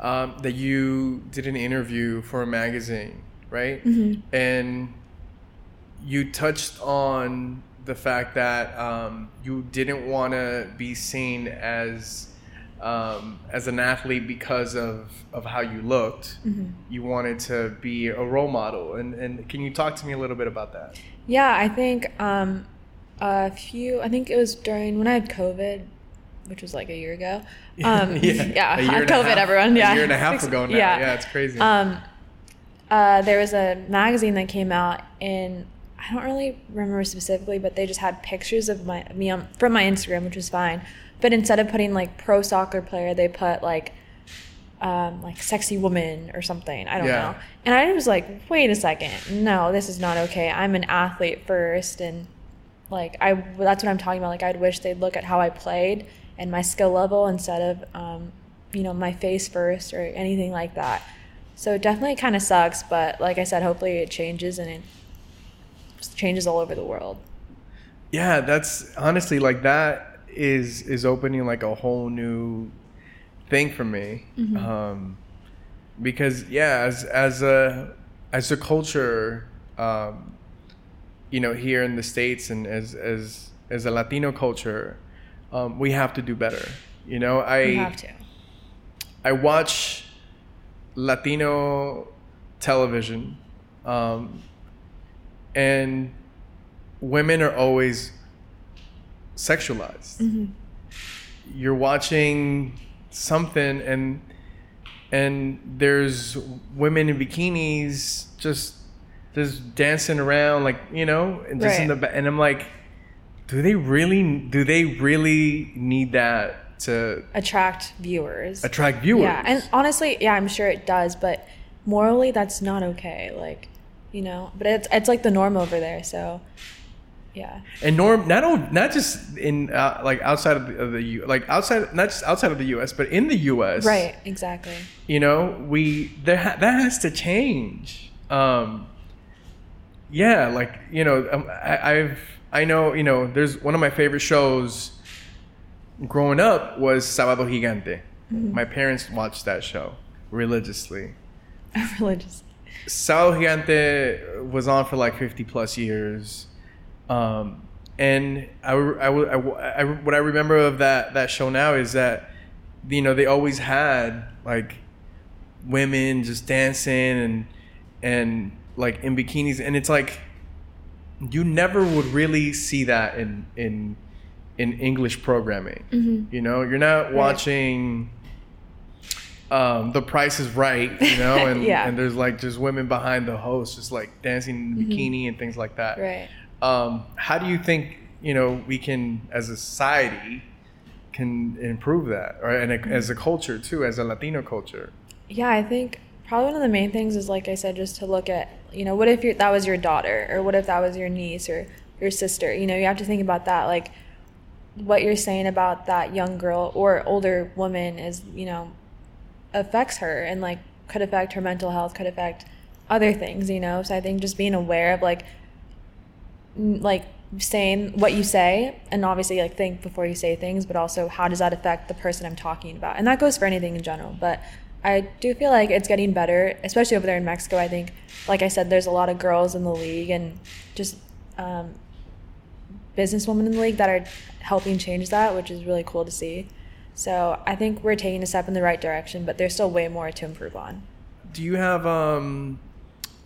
um, that you did an interview for a magazine, right? Mm-hmm. And you touched on the fact that um, you didn't want to be seen as um, as an athlete because of, of how you looked. Mm-hmm. You wanted to be a role model, and and can you talk to me a little bit about that? Yeah, I think um, a few. I think it was during when I had COVID, which was like a year ago. Um, yeah, yeah COVID, half, everyone. Yeah, a year and a half ago now. Yeah, yeah it's crazy. Um, uh, there was a magazine that came out in I don't really remember specifically, but they just had pictures of my me on, from my Instagram, which was fine. But instead of putting like pro soccer player, they put like um, like sexy woman or something. I don't yeah. know. And I was like, wait a second, no, this is not okay. I'm an athlete first, and like I that's what I'm talking about. Like I'd wish they'd look at how I played and my skill level instead of um, you know my face first or anything like that. So it definitely kind of sucks, but like I said, hopefully it changes and it changes all over the world. Yeah, that's honestly like that is is opening like a whole new thing for me. Mm-hmm. Um, because yeah, as as a as a culture, um, you know, here in the states and as as as a Latino culture, um, we have to do better. You know, I we have to. I watch Latino television. Um, and women are always sexualized. Mm-hmm. You're watching something and and there's women in bikinis just just dancing around like you know and just right. in the and I'm like do they really do they really need that to attract viewers attract viewers yeah and honestly yeah i'm sure it does but morally that's not okay like you know. But it's it's like the norm over there, so yeah. And norm not only, not just in uh, like outside of the, of the U like outside not just outside of the U.S. but in the U.S. Right. Exactly. You know, we there ha- that has to change. Um, yeah, like you know, um, I, I've I know you know. There's one of my favorite shows. Growing up was Sábado Gigante. Mm-hmm. My parents watched that show religiously. religiously. Sábado Gigante was on for like 50 plus years. Um, and I, I, I, I, what I remember of that, that show now is that, you know, they always had like women just dancing and, and like in bikinis. And it's like, you never would really see that in, in, in English programming. Mm-hmm. You know, you're not watching um, the price is right, you know, and, yeah. and there's like just women behind the host, just like dancing in mm-hmm. bikini and things like that. Right. Um, how do you think, you know, we can, as a society, can improve that, right? And as a culture too, as a Latino culture. Yeah, I think probably one of the main things is like I said, just to look at you know what if your, that was your daughter or what if that was your niece or your sister. You know, you have to think about that like what you're saying about that young girl or older woman is you know affects her and like could affect her mental health, could affect other things. You know, so I think just being aware of like like saying what you say and obviously like think before you say things but also how does that affect the person i'm talking about and that goes for anything in general but i do feel like it's getting better especially over there in mexico i think like i said there's a lot of girls in the league and just um, businesswomen in the league that are helping change that which is really cool to see so i think we're taking a step in the right direction but there's still way more to improve on do you have um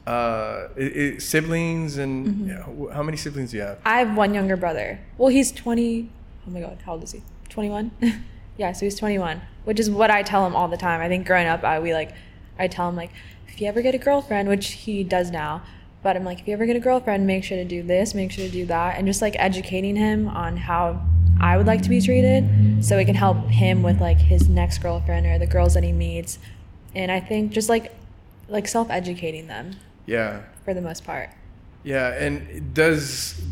uh, it, it, siblings and mm-hmm. how many siblings do you have? I have one younger brother. Well, he's 20. Oh my God, how old is he? 21? yeah, so he's 21, which is what I tell him all the time. I think growing up, I, we like, I tell him like, if you ever get a girlfriend, which he does now, but I'm like, if you ever get a girlfriend, make sure to do this, make sure to do that, and just like educating him on how I would like to be treated, so it can help him with like his next girlfriend or the girls that he meets. And I think just like, like self educating them. Yeah. For the most part. Yeah, and does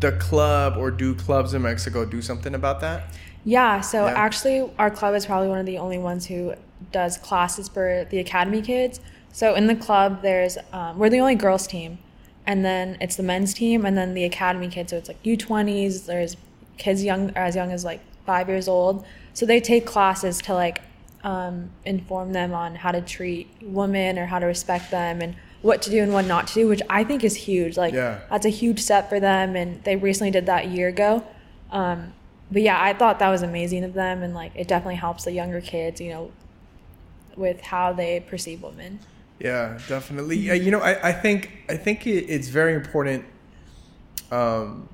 the club or do clubs in Mexico do something about that? Yeah, so yeah. actually, our club is probably one of the only ones who does classes for the academy kids. So in the club, there's um, we're the only girls team, and then it's the men's team, and then the academy kids. So it's like U20s. There's kids young as young as like five years old. So they take classes to like um, inform them on how to treat women or how to respect them and what to do and what not to do, which I think is huge. Like yeah. that's a huge step for them, and they recently did that a year ago. Um, but yeah, I thought that was amazing of them, and like it definitely helps the younger kids, you know, with how they perceive women. Yeah, definitely. Yeah, you know, I, I think I think it, it's very important. Um,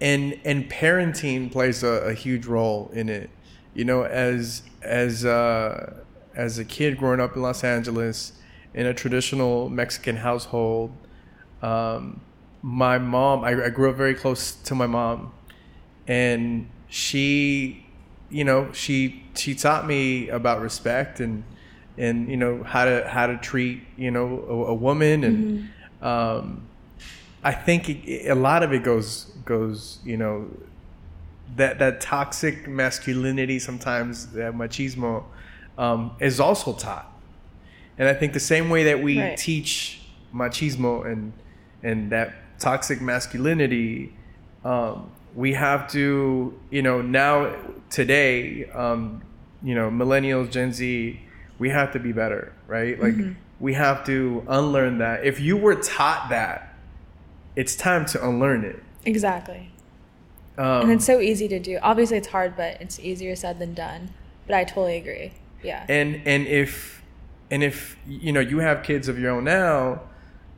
and and parenting plays a, a huge role in it you know, as as uh, as a kid growing up in Los Angeles in a traditional Mexican household, um, my mom, I, I grew up very close to my mom, and she, you know, she she taught me about respect and and you know how to how to treat you know a, a woman and mm-hmm. um, I think it, a lot of it goes goes you know that that toxic masculinity sometimes that machismo um, is also taught and i think the same way that we right. teach machismo and and that toxic masculinity um, we have to you know now today um, you know millennials gen z we have to be better right like mm-hmm. we have to unlearn that if you were taught that it's time to unlearn it exactly um, and it's so easy to do. Obviously, it's hard, but it's easier said than done. But I totally agree. Yeah. And and if and if you know you have kids of your own now,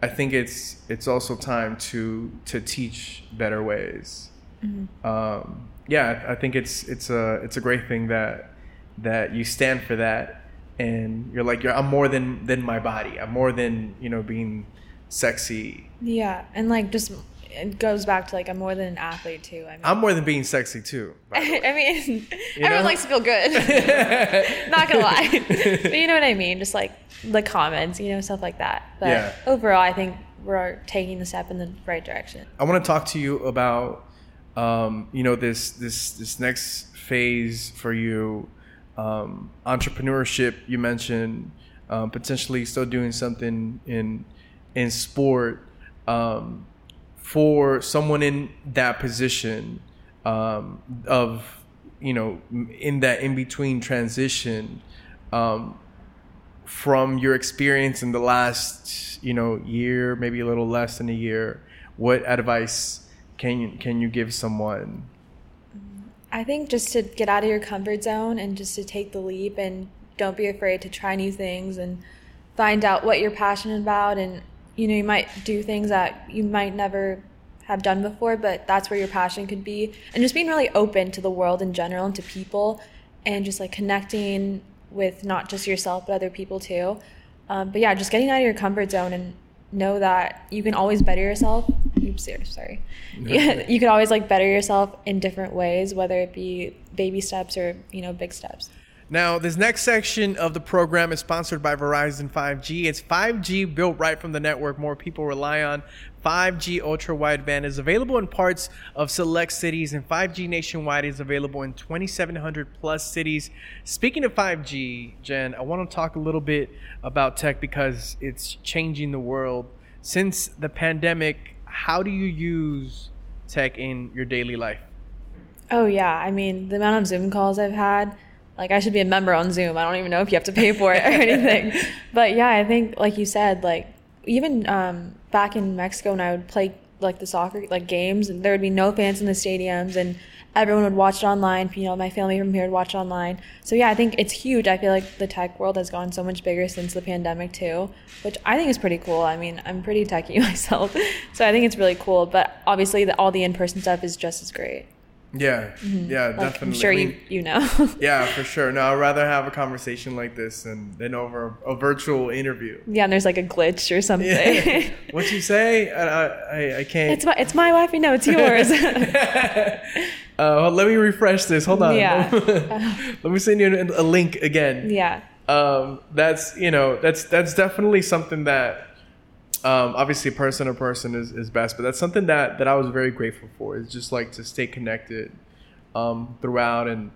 I think it's it's also time to to teach better ways. Mm-hmm. Um, yeah, I think it's it's a it's a great thing that that you stand for that, and you're like you're I'm more than than my body. I'm more than you know being sexy. Yeah, and like just it goes back to like I'm more than an athlete too. I mean, I'm more than being sexy too. I mean, you everyone know? likes to feel good. Not gonna lie, but you know what I mean. Just like the comments, you know, stuff like that. But yeah. overall, I think we're taking the step in the right direction. I want to talk to you about, um, you know, this this this next phase for you, um, entrepreneurship. You mentioned um, potentially still doing something in in sport. Um, for someone in that position um, of you know in that in between transition um, from your experience in the last you know year maybe a little less than a year what advice can you can you give someone? I think just to get out of your comfort zone and just to take the leap and don't be afraid to try new things and find out what you're passionate about. And you know you might do things that you might never have done before but that's where your passion could be. And just being really open to the world in general and to people and just like connecting with not just yourself but other people too. Um, but yeah just getting out of your comfort zone and know that you can always better yourself oops sorry, sorry yeah, you could always like better yourself in different ways whether it be baby steps or you know big steps Now, this next section of the program is sponsored by Verizon 5G. It's 5G built right from the network more people rely on. 5G ultra wideband is available in parts of select cities, and 5G nationwide is available in 2,700 plus cities. Speaking of 5G, Jen, I want to talk a little bit about tech because it's changing the world. Since the pandemic, how do you use tech in your daily life? Oh yeah, I mean the amount of Zoom calls I've had, like I should be a member on Zoom. I don't even know if you have to pay for it or anything. But yeah, I think like you said, like even um, back in Mexico when I would play like the soccer like games, and there would be no fans in the stadiums, and everyone would watch it online. You know, my family from here would watch it online. So yeah, I think it's huge. I feel like the tech world has gone so much bigger since the pandemic too, which I think is pretty cool. I mean, I'm pretty techy myself, so I think it's really cool. But obviously, the, all the in-person stuff is just as great. Yeah, mm-hmm. yeah, Like, definitely. I'm sure I you mean, you know. Yeah, for sure. No, I'd rather have a conversation like this than, than over a virtual interview. yeah, and there's like a glitch or something. Yeah. what you say? I, I, I can't. it's my it's my Wi-Fi. No, it's yours. Uh, let me refresh this. Hold on. Yeah. let me send you a, a link again. yeah. Um, that's you know that's that's definitely something that um, obviously person to person is, is best, but that's something that that I was very grateful for. Is just like to stay connected um, throughout, and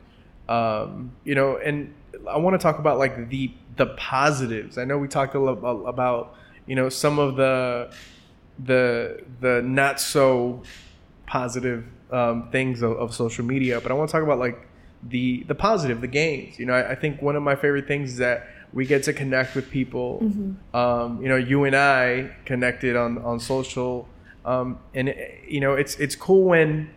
um, you know, and I want to talk about like the the positives. I know we talked a little about you know some of the the the not so positive um, things of, of social media, but I want to talk about like the the positive, the gains. You know, I, I think one of my favorite things is that we get to connect with people. Um, you know, you and I connected on on social, um, and it, you know, it's it's cool when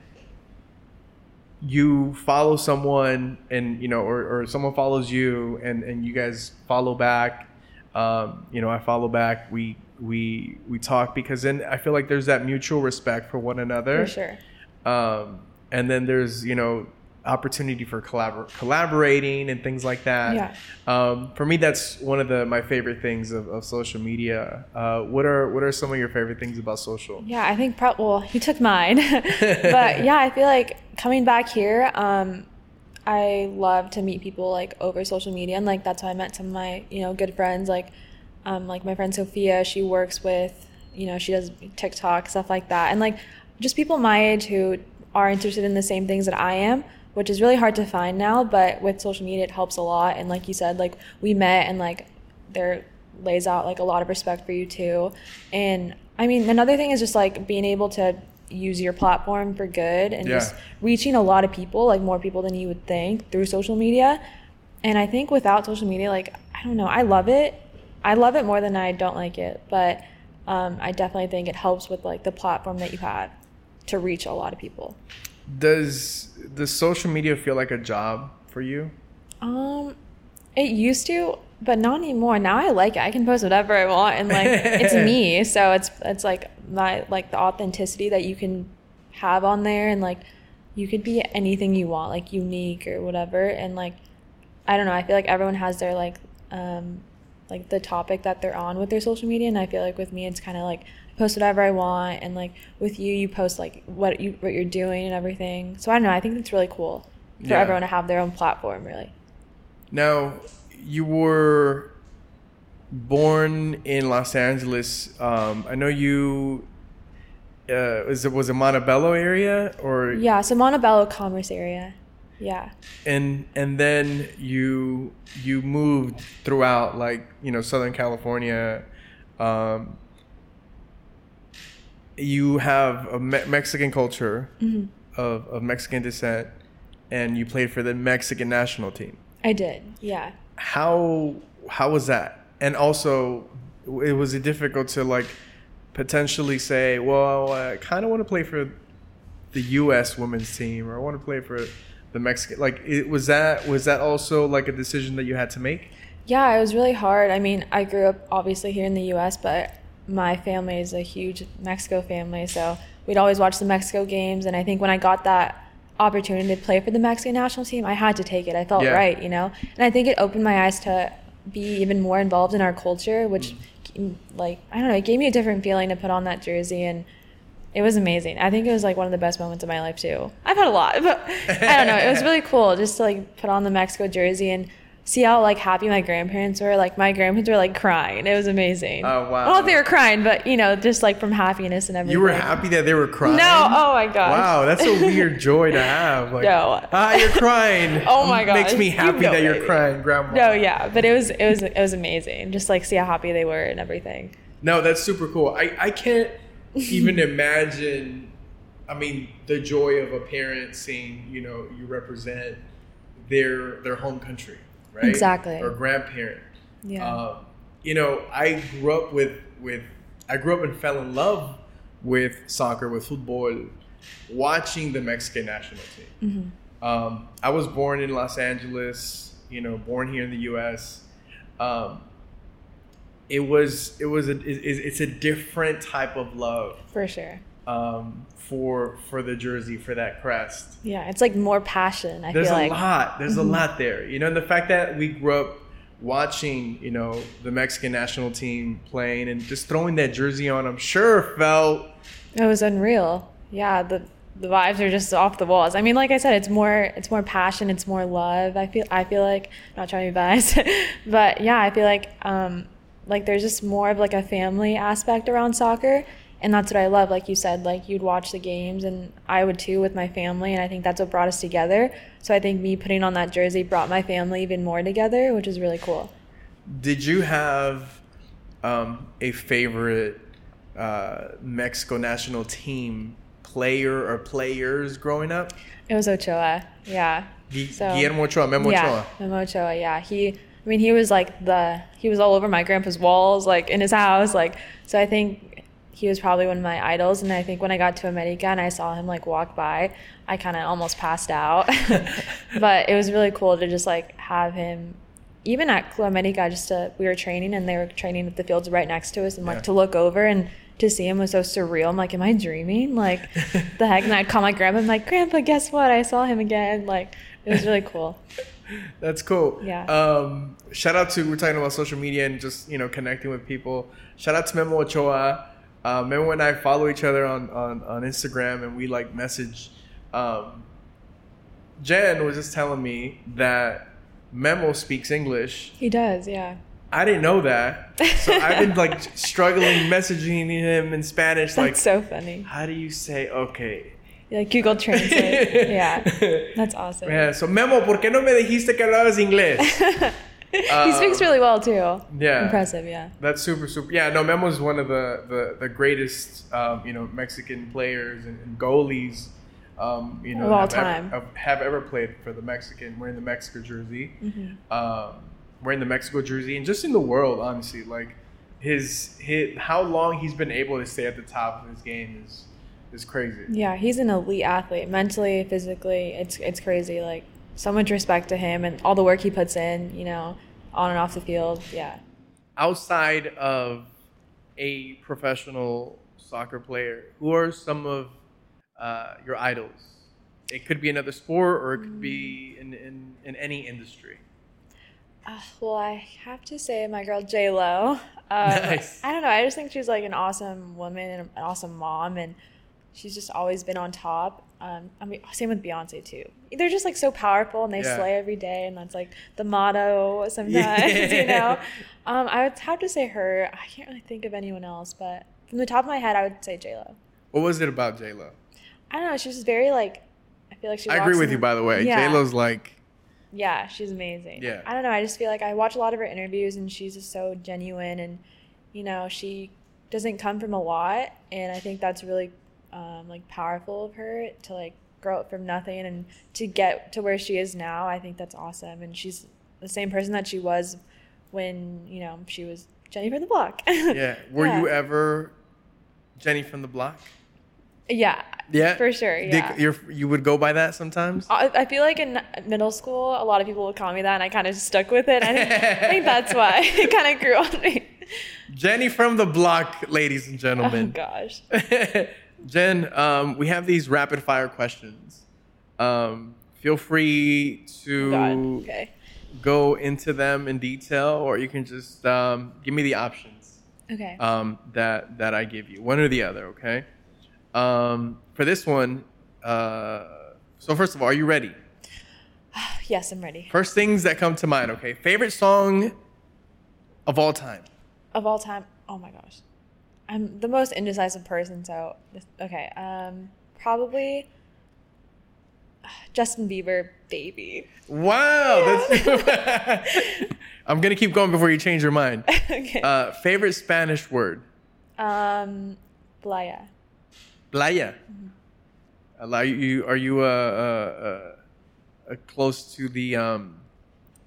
you follow someone and you know or, or someone follows you and and you guys follow back um, you know i follow back we we we talk because then i feel like there's that mutual respect for one another For sure. um, and then there's you know opportunity for collabor- collaborating and things like that Yeah. um, for me that's one of the my favorite things of, of social media uh, what are what are some of your favorite things about social Yeah, I think pro- well, you took mine. but yeah, I feel like coming back here, um, I love to meet people like over social media, and like that's how I met some of my you know good friends. Like, um, like my friend Sophia, she works with you know she does TikTok stuff like that, and like just people my age who are interested in the same things that I am. Which is really hard to find now, but with social media, it helps a lot. And like you said, like we met and like there lays out like a lot of respect for you too. And I mean, another thing is just like being able to use your platform for good and Yeah. just reaching a lot of people, like more people than you would think through social media. And I think without social media, like, I don't know, I love it. I love it more than I don't like it. But um, I definitely think it helps with like the platform that you have to reach a lot of people. does does social media feel like a job for you Um, it used to, but not anymore. Now I like it. I can post whatever I want, and like it's me. So it's it's like my like the authenticity that you can have on there, and like you could be anything you want, like unique or whatever. And like I don't know. I feel like everyone has their like um like the topic that they're on with their social media, and I feel like with me, it's kind of like post whatever I want, and like with you, you post like what you what you're doing and everything. So I don't know. I think it's really cool for Yeah. everyone to have their own platform, really. Now, you were born in Los Angeles. Um, I know you. Uh, was it was it Montebello area or Yeah, so Montebello Commerce area. Yeah. and and then you you moved throughout like you know Southern California. Um, you have a me- Mexican culture of, of Mexican descent, and you played for the Mexican national team. I did. Yeah. How how was that and also it was it difficult to like potentially say well i kind of want to play for the us women's team or i want to play for the mexican like it was that was that also like a decision that you had to make Yeah, it was really hard. I mean, I grew up obviously here in the US, but my family is a huge Mexico family, so we'd always watch the Mexico games and I think when I got that opportunity to play for the Mexican national team, I had to take it. I felt Yeah. right, you know. And I think it opened my eyes to be even more involved in our culture, which mm. like I don't know, it gave me a different feeling to put on that jersey and it was amazing. I think it was like one of the best moments of my life too. I've had a lot, but I don't know. It was really cool just to like put on the Mexico jersey and see how like happy my grandparents were. Like my grandparents were like crying. It was amazing. Oh, wow. I don't know if they were crying, but you know, just like from happiness and everything. You were happy that they were crying. No, oh my gosh. Wow, that's a weird joy to have. Like, No. ah, you're crying. Oh my gosh, Makes me you happy know, that you're crying, Grandma. No, yeah, but it was it was it was amazing. Just like see how happy they were and everything. No, that's super cool. I, I can't even imagine. I mean, the joy of a parent seeing you know you represent their their home country, right? Exactly. Or grandparent. Yeah. Um, you know, I grew up with with I grew up and fell in love with soccer, with football, watching the Mexican national team. Um, I was born in Los Angeles, you know, born here in the U.S. Um, it was it was a it, it's a different type of love For sure. Um, for for the jersey for that crest. Yeah, it's like more passion. I There's feel a like. Mm-hmm. lot. There's a lot there. You know, and the fact that we grew up watching, you know, the Mexican national team playing and just throwing that jersey on, I'm sure felt It was unreal. Yeah, the the vibes are just off the walls. I mean, like I said, it's more it's more passion, it's more love. I feel I feel like not trying to be biased, but yeah, I feel like um like there's just more of like a family aspect around soccer, and that's what I love. Like you said, like you'd watch the games, and I would too with my family, and I think that's what brought us together. So I think me putting on that jersey brought my family even more together, which is really cool. Did you have um, a favorite uh, Mexico national team player or players growing up? It was Ochoa, yeah. Gu- So- Guillermo Ochoa, Memo yeah, Ochoa. Memo Ochoa. Yeah, he. I mean, he was like the. He was all over my grandpa's walls, like in his house, like. So I think he was probably one of my idols, and I think when I got to America and I saw him like walk by, I kind of almost passed out. but it was really cool to just like have him. Even at Club America, just to we were training and they were training at the fields right next to us, and like Yeah. to look over and to see him was so surreal. I'm like, am I dreaming? Like, the heck? And I'd call my grandpa. I'm like, Grandpa, guess what? I saw him again. Like, it was really cool. That's cool. Yeah. Um, shout out to we're talking about social media and just you know connecting with people. Shout out to Memo Ochoa. Uh, Memo and I follow each other on, on, on Instagram and we like message. Um, Jen was just telling me that Memo speaks English. He does, yeah. I didn't know that, so I've been like struggling messaging him in Spanish. That's like, so funny. how do you say okay? Like Google Translate. yeah. That's awesome. Yeah. So Memo, ¿por qué no me dijiste que hablabas inglés? he speaks really well too. Yeah. Impressive, yeah. That's super, super. Yeah, no, Memo's one of the the, the greatest, um, you know, Mexican players and, and goalies, um, you know, Of all have time. Ever, have ever played for the Mexican, wearing the Mexico jersey, Mm-hmm. um, wearing the Mexico jersey, and just in the world, honestly, like his his how long he's been able to stay at the top of his game is is crazy. Yeah, he's an elite athlete, mentally, physically. It's it's crazy. Like so much respect to him and all the work he puts in. You know, on and off the field. Yeah. outside of a professional soccer player, who are some of uh, your idols? It could be another sport, or it could be in, in, in any industry. Uh, well, I have to say, my girl J Lo. Um, Nice. I don't know. I just think she's like an awesome woman and an awesome mom, and she's just always been on top. Um, I mean, same with Beyonce too. They're just like so powerful, and they Yeah. slay every day, and that's like the motto sometimes. You know, um, I would have to say her. I can't really think of anyone else, but from the top of my head, I would say J Lo. What was it about J Lo? I don't know. She's just very like. I feel like she. I agree with you, by the way. Yeah. J Lo's like, Yeah, she's amazing. Yeah. I don't know. I just feel like I watch a lot of her interviews and she's just so genuine and, you know, she doesn't come from a lot. And I think that's really, um, like, powerful of her to, like, grow up from nothing and to get to where she is now. I think that's awesome. And she's the same person that she was when, you know, she was Jenny from the block. yeah. Were Yeah. you ever Jenny from the block? Yeah. Yeah, For sure, yeah. you're, you would go by that sometimes. I I feel like in middle school, a lot of people would call me that, and I kind of stuck with it. I think, I think that's why it kind of grew on me. Jenny from the block, ladies and gentlemen. Oh gosh. Jen, um, we have these rapid fire questions. Um, feel free to God. Okay. go into them in detail, or you can just um, give me the options Okay. um, that that I give you, one or the other. Okay. Um, for this one, uh, so first of all, are you ready? Yes, I'm ready. First things that come to mind. Okay, favorite song of all time. Of all time, oh my gosh, I'm the most indecisive person. So okay, um, probably Justin Bieber, "Baby." Wow, that's. I'm gonna keep going before you change your mind. okay. Uh, favorite Spanish word. um, Playa. Playa. Allow you? Are you uh, uh, uh, uh, close to the um,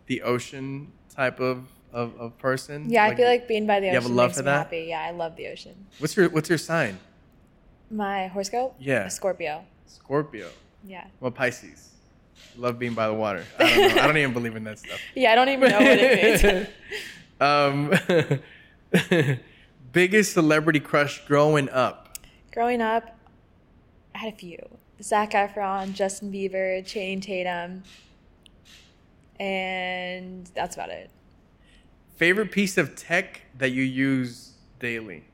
the ocean type of of, of person? Yeah, I feel like being by the ocean. you have a love makes for me that? happy. Yeah, I love the ocean. What's your What's your sign? My horoscope? Yeah. A Scorpio. Scorpio. Yeah. Well, Pisces. Love being by the water. I don't know. I don't even believe in that stuff. Yeah, I don't even know what it means. um, biggest celebrity crush growing up. Growing up, I had a few. Zac Efron, Justin Bieber, Channing Tatum, and that's about it. Favorite piece of tech that you use daily.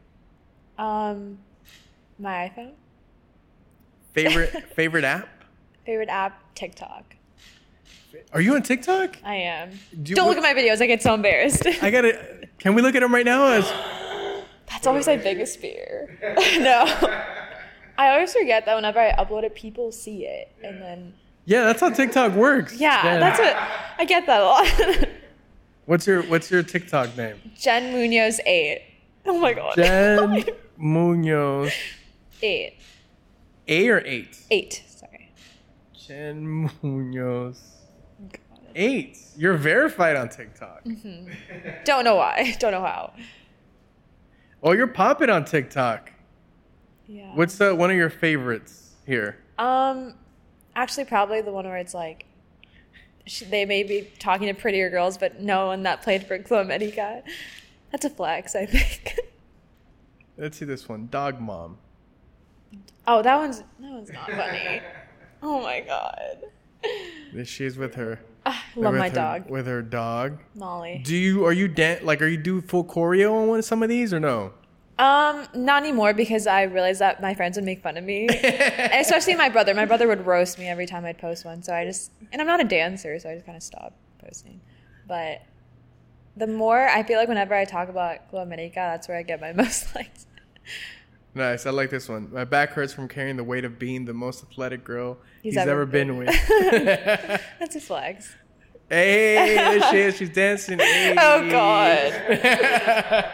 Um, my iPhone. Favorite favorite app. Favorite app, TikTok. Are you on TikTok? I am. Do Don't look at my videos. I get so embarrassed. I gotta. Can we look at them right now? As- That's always my biggest fear. no. I always forget that whenever I upload it, people see it. And then, yeah, that's how TikTok works. yeah, that's what I get that a lot. What's your What's your TikTok name? Jen Munoz 8. Oh my god. Jen Munoz. 8. A or eight? 8. Sorry. Jen Munoz. Eight. You're verified on TikTok. Don't know why. Don't know how. Oh, you're popping on TikTok. Yeah. What's the one of your favorites here? Um, actually, probably the one where it's like sh they may be talking to prettier girls, but no one that played for Club America. That's a flex, I think. Let's see this one. Dog mom. oh, that one's that one's not funny. Oh my god. She's with her. Ah, I love with my her- dog, With her dog. Molly. Do you are you dan- like are you do full choreo on one of some of these or no? Um, not anymore because I realized that my friends would make fun of me, especially my brother. My brother would roast me every time I'd post one, so I just and I'm not a dancer, so I just kind of stopped posting. But the more I feel like whenever I talk about Club America, that's where I get my most likes. Nice. I like this one. My back hurts from carrying the weight of being the most athletic girl he's, He's ever, ever been, been. with. That's his flags. hey, there she is. She's dancing. Hey. Oh, God.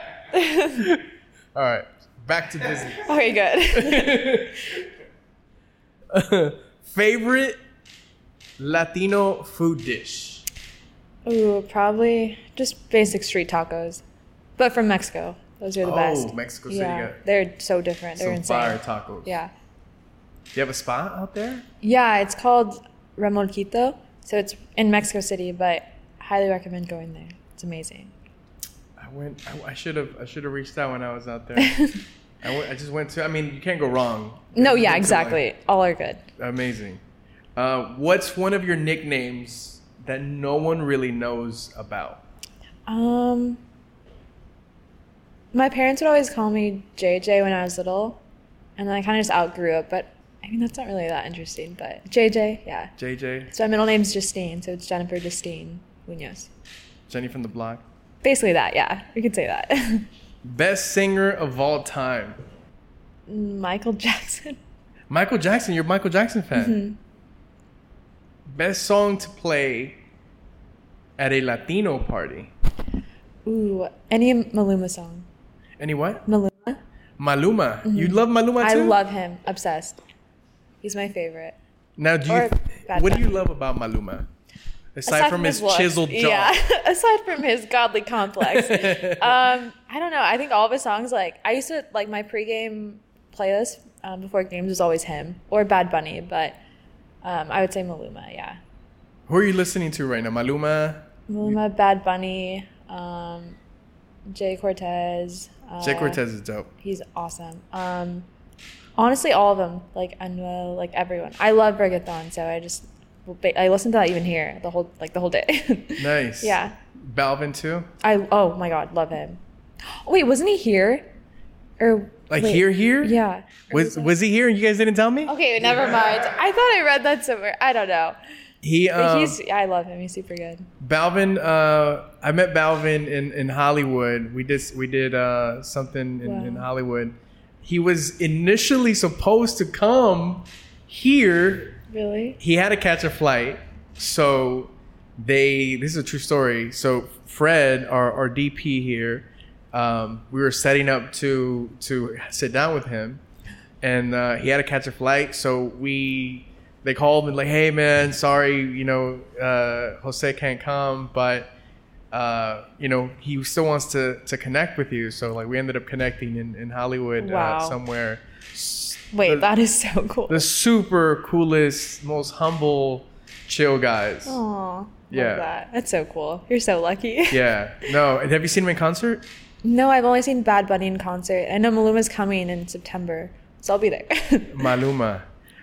All right. Back to business. Okay, good. Favorite Latino food dish. Ooh, probably just basic street tacos, but from Mexico. Those are the Oh, best. Oh, Mexico City Yeah, they're so different. They're Some insane. fire tacos. Yeah. Do you have a spot out there? Yeah, it's called Remolquito. So it's in Mexico City, but highly recommend going there. It's amazing. I went. I, I should have. I should have reached out when I was out there. I, went, I just went to. I mean, you can't go wrong. No, yeah, exactly. All are good. amazing. Uh, what's one of your nicknames that no one really knows about? Um, my parents would always call me JJ when I was little, and then I kind of just outgrew it. But I mean, that's not really that interesting. But JJ, yeah. JJ, So my middle name's Justine, so it's Jennifer Justine Munoz. Jenny from the block. Basically that, yeah. We could say that. Best singer of all time. Michael Jackson. Michael Jackson. You're a Michael Jackson fan. Mm-hmm. Best song to play at a Latino party. Ooh, any Maluma song. Any what? Maluma. Maluma. You love Maluma Mm-hmm. I love him. Obsessed. He's my favorite. Now, do you? What do you love about Maluma? Aside, from his, looks. chiseled jaw. Yeah, aside from his godly complex. um, I don't know. I think all of his songs, like, I used to, like, my pregame playlist um, before games was always him or Bad Bunny, but um, I would say Maluma, yeah. Who are you listening to right now? Maluma. Maluma, Bad Bunny, um, Jhay Cortez. Uh, Jhay Cortez is dope. He's awesome. Um, honestly, all of them, like Anuel, like everyone. I love reggaeton, so I just I listen to that even here the whole like the whole day. Nice. yeah. Balvin too. I oh my god, love him. Oh, wait, wasn't he here? Or Like wait, here, here? Yeah. Or Was was he here and you guys didn't tell me? Okay, never mind. I thought I read that somewhere. I don't know. He um, he's I love him. He's super good. Balvin, uh, I met Balvin in, in Hollywood. We did we did uh, something in, Wow. in Hollywood. He was initially supposed to come here. Really? He had to catch a flight, so they. This is a true story. So Fred, our, our DP here, um, we were setting up to to sit down with him, and uh, he had to catch a flight. So we they called and like, hey man, sorry, you know, uh, Jose can't come, but uh, you know he still wants to to connect with you. So like we ended up connecting in in Hollywood Wow. uh, somewhere. Wait, The- that is so cool. the super coolest, most humble, chill guys. Aw, Yeah. love that. That's so cool. You're so lucky. Yeah. No. and Have you seen him in concert? No, I've only seen Bad Bunny in concert. I know Maluma's coming in September, so I'll be there. Maluma,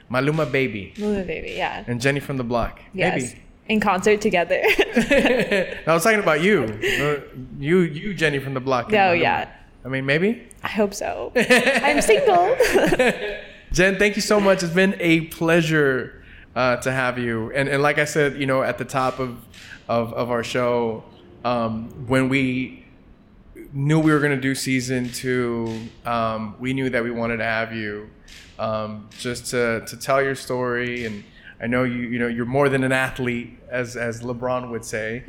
Maluma baby, Maluma baby, yeah. and Jenny from the Block. Yes. In concert together. I was talking about you. Uh, You, you, Jenny from the Block. Oh, Maluma. yeah. I mean, maybe. I hope so. I'm single. Jen, thank you so much. It's been a pleasure uh, to have you. And and like I said, you know, at the top of of, of our show, um, when we knew we were going to do season two, um, we knew that we wanted to have you um, just to to tell your story. And I know you you know you're more than an athlete, as as LeBron would say,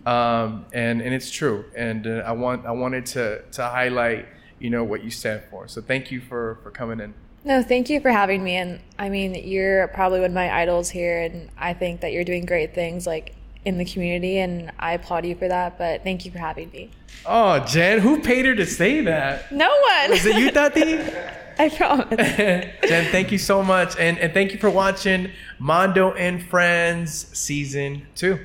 um, and and it's true. And uh, I want I wanted to to highlight you know what you stand for. So thank you for for coming in. no, thank you for having me. And I mean, you're probably one of my idols here, and I think that you're doing great things like in the community, and I applaud you for that. But thank you for having me. Oh, Jen, who paid her to say that? No one. Is it you, Tati? I promise. Jen, thank you so much. And, and thank you for watching Mando and Friends Season 2.